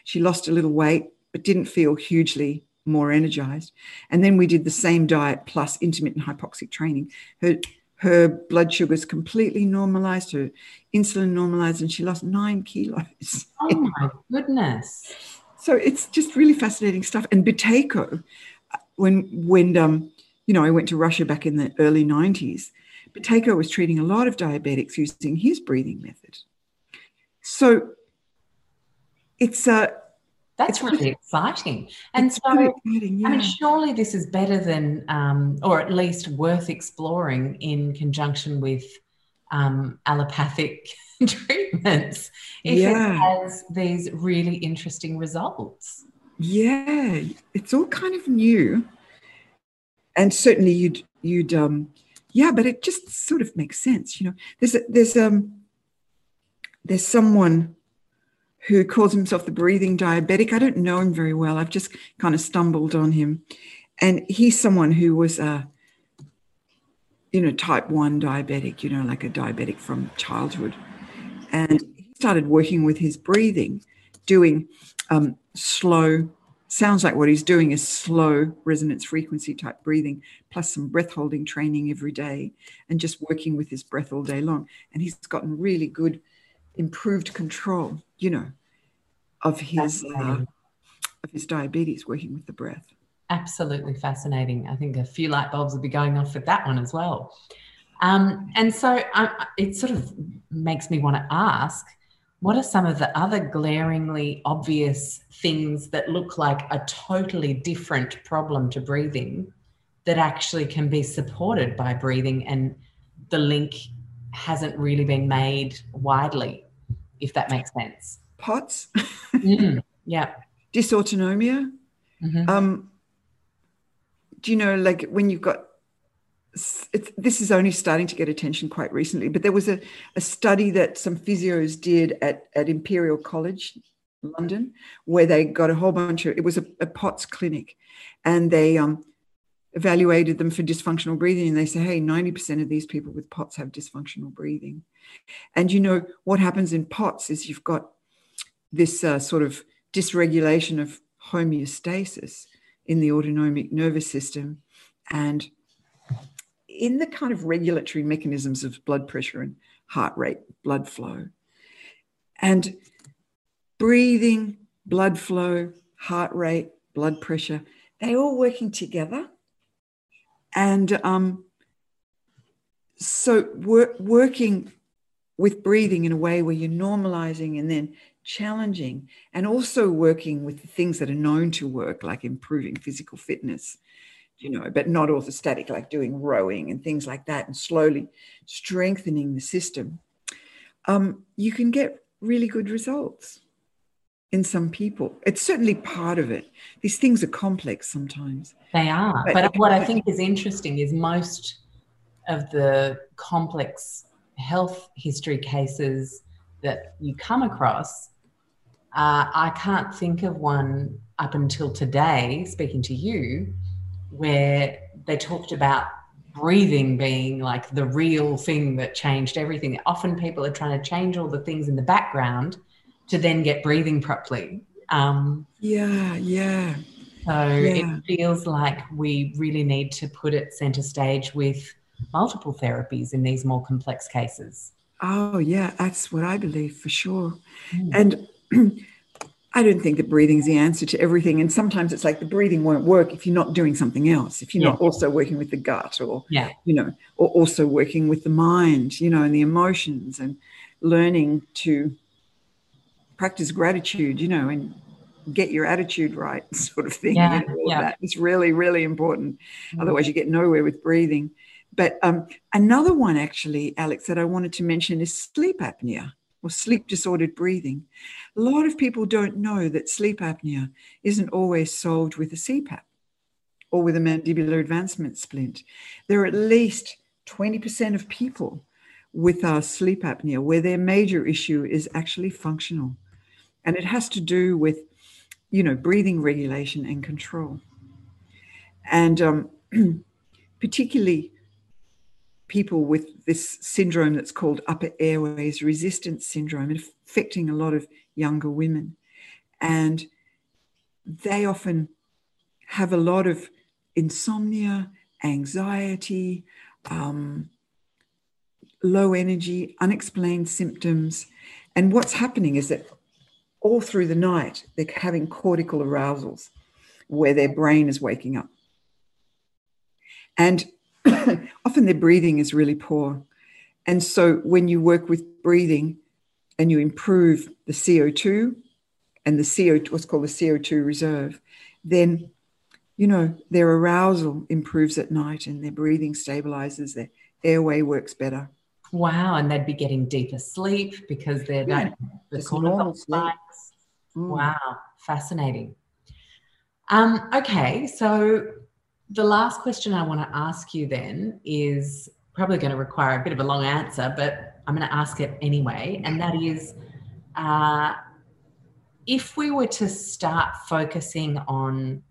She lost a little weight but didn't feel hugely more energized. And then we did the same diet plus intermittent hypoxic training. Her her blood sugars completely normalized her insulin normalized and she lost nine kilos oh my goodness so it's just really fascinating stuff. And Buteyko, when when um, you know I went to Russia back in the early '90s, Buteyko was treating a lot of diabetics using his breathing method. So it's a uh, that's really exciting. And so, really exciting, yeah. I mean, surely this is better than, um, or at least worth exploring in conjunction with um, allopathic treatments if yeah. it has these really interesting results. Yeah, it's all kind of new, and certainly you'd you'd um, yeah, but it just sort of makes sense, you know. There's a, there's um there's someone who calls himself the breathing diabetic. I don't know him very well. I've just kind of stumbled on him, and he's someone who was a you know type one diabetic, you know, like a diabetic from childhood and he started working with his breathing, doing um, slow, sounds like what he's doing is slow resonance frequency type breathing, plus some breath holding training every day, and just working with his breath all day long. And he's gotten really good, improved control, you know, of his uh, of his diabetes, working with the breath. Absolutely fascinating. I think a few light bulbs will be going off with that one as well. Um, and so um, it sort of makes me want to ask what are some of the other glaringly obvious things that look like a totally different problem to breathing that actually can be supported by breathing and the link hasn't really been made widely, if that makes sense? POTS. mm, yeah. Dysautonomia. Mm-hmm. Um, do you know, like when you've got this is only starting to get attention quite recently, but there was a, a study that some physios did at, at Imperial College, London, where they got a whole bunch of, it was a, a POTS clinic, and they um, evaluated them for dysfunctional breathing. And they say, hey, 90% of these people with POTS have dysfunctional breathing. And you know, what happens in POTS is you've got this uh, sort of dysregulation of homeostasis in the autonomic nervous system. And in the kind of regulatory mechanisms of blood pressure and heart rate, blood flow. And breathing, blood flow, heart rate, blood pressure, they're all working together. And um, so wor- working with breathing in a way where you're normalizing and then challenging and also working with the things that are known to work like improving physical fitness you know, but not orthostatic, like doing rowing and things like that, and slowly strengthening the system, um, you can get really good results in some people. It's certainly part of it. These things are complex sometimes. They are. But, but what I think is interesting is most of the complex health history cases that you come across, uh, I can't think of one up until today, speaking to you, where they talked about breathing being like the real thing that changed everything. Often people are trying to change all the things in the background to then get breathing properly. Um, yeah, yeah. So yeah. it feels like we really need to put it center stage with multiple therapies in these more complex cases. Oh, yeah, that's what I believe for sure. Mm. And I don't think that breathing is the answer to everything. And sometimes it's like the breathing won't work if you're not doing something else, if you're yeah. not also working with the gut or, yeah. you know, or also working with the mind, you know, and the emotions and learning to practice gratitude, you know, and get your attitude right, sort of thing. Yeah. You know, yeah. That. It's really, really important. Mm-hmm. Otherwise, you get nowhere with breathing. But um, another one, actually, Alex, that I wanted to mention is sleep apnea or sleep disordered breathing. A lot of people don't know that sleep apnea isn't always solved with a CPAP or with a mandibular advancement splint. There are at least 20% of people with uh, sleep apnea where their major issue is actually functional. And it has to do with you know, breathing regulation and control. And um, particularly people with this syndrome that's called upper airways resistance syndrome, affecting a lot of younger women. And they often have a lot of insomnia, anxiety, um, low energy, unexplained symptoms. And what's happening is that all through the night, they're having cortical arousals where their brain is waking up. And often their breathing is really poor. And so when you work with breathing and you improve the CO2 and the CO2, what's called the CO2 reserve, then you know their arousal improves at night and their breathing stabilizes, their airway works better. Wow, and they'd be getting deeper sleep because they're yeah, the cortisol spikes. Mm. Wow, fascinating. Um, okay, so the last question I want to ask you then is probably going to require a bit of a long answer, but I'm going to ask it anyway. And that is uh, if we were to start focusing on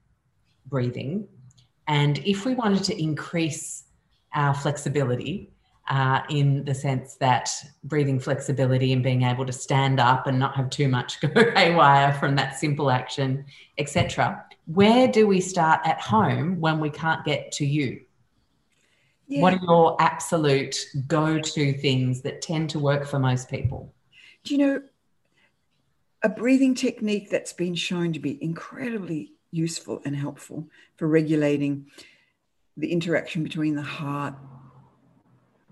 breathing and if we wanted to increase our flexibility, uh, in the sense that breathing flexibility and being able to stand up and not have too much go haywire from that simple action, etc where do we start at home when we can't get to you? Yeah. What are your absolute go to things that tend to work for most people? Do you know a breathing technique that's been shown to be incredibly useful and helpful for regulating the interaction between the heart,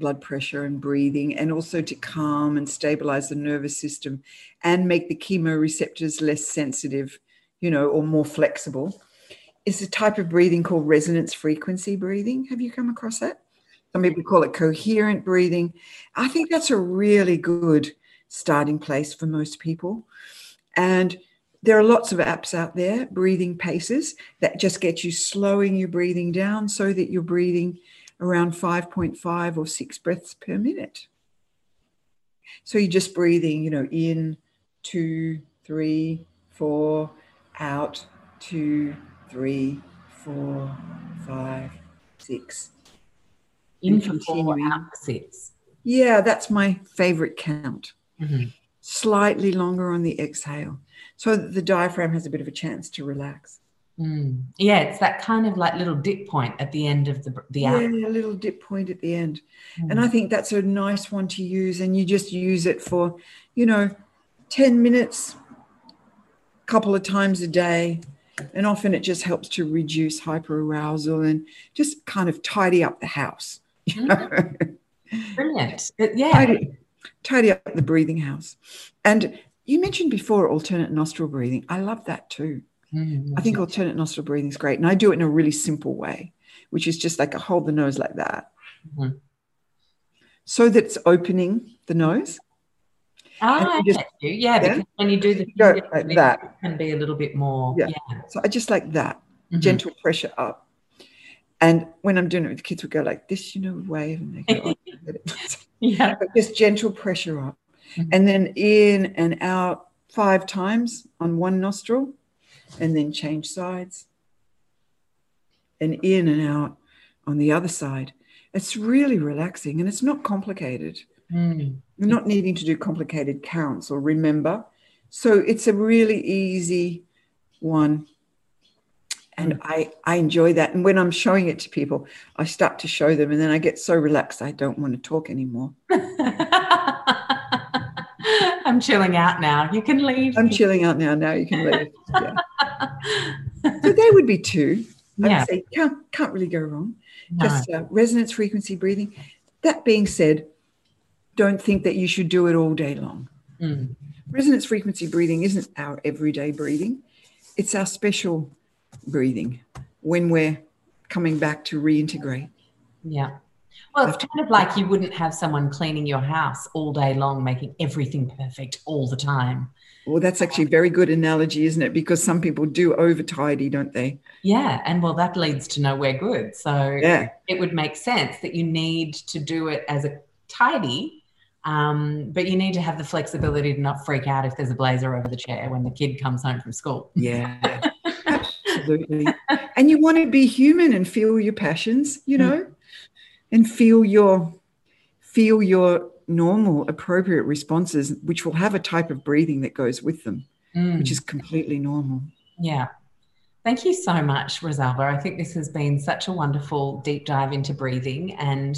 blood pressure, and breathing, and also to calm and stabilize the nervous system and make the chemoreceptors less sensitive you know, or more flexible, is a type of breathing called resonance frequency breathing. Have you come across that? Some people call it coherent breathing. I think that's a really good starting place for most people. And there are lots of apps out there, breathing paces, that just get you slowing your breathing down so that you're breathing around 5.5 or 6 breaths per minute. So you're just breathing, you know, in two, three, four, out, two, three, four, five, six. In for four, out for six. Yeah, that's my favorite count. Mm-hmm. Slightly longer on the exhale, so the diaphragm has a bit of a chance to relax. Mm. Yeah, it's that kind of like little dip point at the end of the the yeah, a little dip point at the end, mm. and I think that's a nice one to use. And you just use it for, you know, ten minutes, couple of times a day. And often it just helps to reduce hyperarousal and just kind of tidy up the house. You know? Brilliant. Yeah. Tidy, tidy up the breathing house. And you mentioned before alternate nostril breathing. I love that too. Mm, I think alternate nostril breathing is great. And I do it in a really simple way, which is just like I hold the nose like that. Mm-hmm. So that it's opening the nose Ah, just, you. Yeah, yeah, because when you do the go like that, it can be a little bit more. Yeah. yeah. So I just like that mm-hmm. gentle pressure up. And when I'm doing it with the kids, we go like this, you know, wave, and they go, oh, yeah, but just gentle pressure up, mm-hmm. and then in and out five times on one nostril, and then change sides, and in and out on the other side. It's really relaxing, and it's not complicated. Mm. You're not needing to do complicated counts or remember. So it's a really easy one. And mm. I, I enjoy that. And when I'm showing it to people, I start to show them, and then I get so relaxed, I don't want to talk anymore. I'm chilling out now. You can leave. I'm chilling out now. Now you can leave. Yeah. So they would be two. I yeah. would say can't can't really go wrong. No. Just uh, resonance frequency breathing. That being said, don't think that you should do it all day long. Mm. Resonance frequency breathing isn't our everyday breathing, it's our special breathing when we're coming back to reintegrate. Yeah. Well, it's kind of like you wouldn't have someone cleaning your house all day long, making everything perfect all the time. Well, that's actually a very good analogy, isn't it? Because some people do over tidy, don't they? Yeah. And well, that leads to nowhere good. So yeah. it would make sense that you need to do it as a tidy Um, but you need to have the flexibility to not freak out if there's a blazer over the chair when the kid comes home from school. Yeah, absolutely. and you want to be human and feel your passions, you know, mm. and feel your feel your normal, appropriate responses, which will have a type of breathing that goes with them, mm. which is completely normal. Yeah. Thank you so much, Rosalba. I think this has been such a wonderful deep dive into breathing and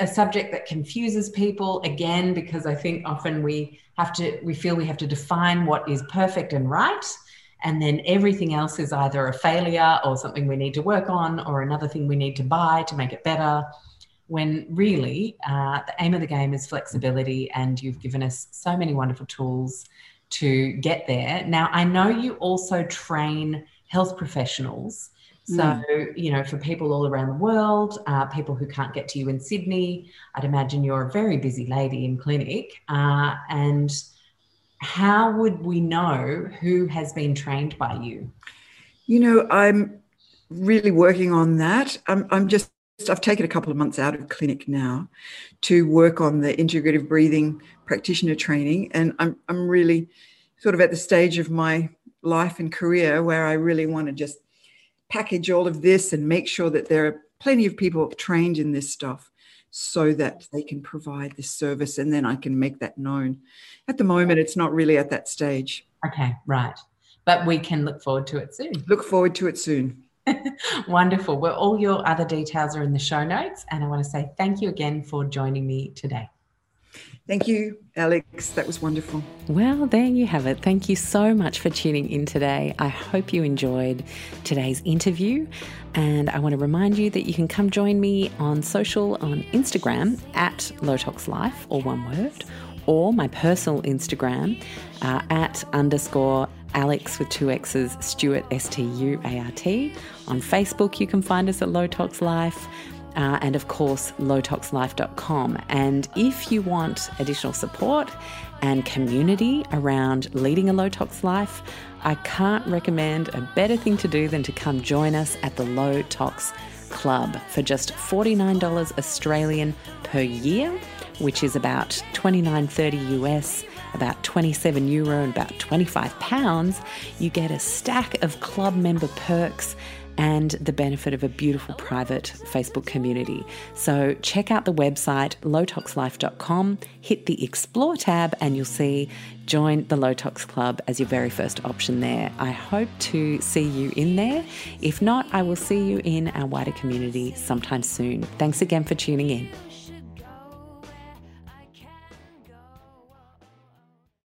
a subject that confuses people again because I think often we have to we feel we have to define what is perfect and right and then everything else is either a failure or something we need to work on or another thing we need to buy to make it better when really uh, the aim of the game is flexibility and you've given us so many wonderful tools to get there now i know you also train health professionals so, mm. you know, for people all around the world, uh, people who can't get to you in Sydney, I'd imagine you're a very busy lady in clinic. Uh, and how would we know who has been trained by you? You know, I'm really working on that. I'm, I'm just, I've taken a couple of months out of clinic now to work on the integrative breathing practitioner training. And I'm, I'm really sort of at the stage of my life and career where I really want to just package all of this and make sure that there are plenty of people trained in this stuff so that they can provide this service and then I can make that known. At the moment, it's not really at that stage. Okay, right. But we can look forward to it soon. Look forward to it soon. Wonderful. Well, all your other details are in the show notes. And I want to say thank you again for joining me today. Thank you, Alexx. That was wonderful. Well, there you have it. Thank you so much for tuning in today. I hope you enjoyed today's interview. And I want to remind you that you can come join me on social on Instagram at Low Tox Life, or one word, or my personal Instagram uh, at underscore Alex with two X's, Stuart, S T U A R T. On Facebook, you can find us at Low Tox Life uh, and of course, lowtoxlife.com. And if you want additional support and community around leading a low tox life, I can't recommend a better thing to do than to come join us at the Low Tox Club for just $49 Australian per year, which is about 29.30 US about 27 euro and about 25 pounds, you get a stack of club member perks and the benefit of a beautiful private Facebook community. So check out the website lowtoxlife.com, hit the Explore tab, and you'll see join the Low Tox Club as your very first option there. I hope to see you in there. If not, I will see you in our wider community sometime soon. Thanks again for tuning in.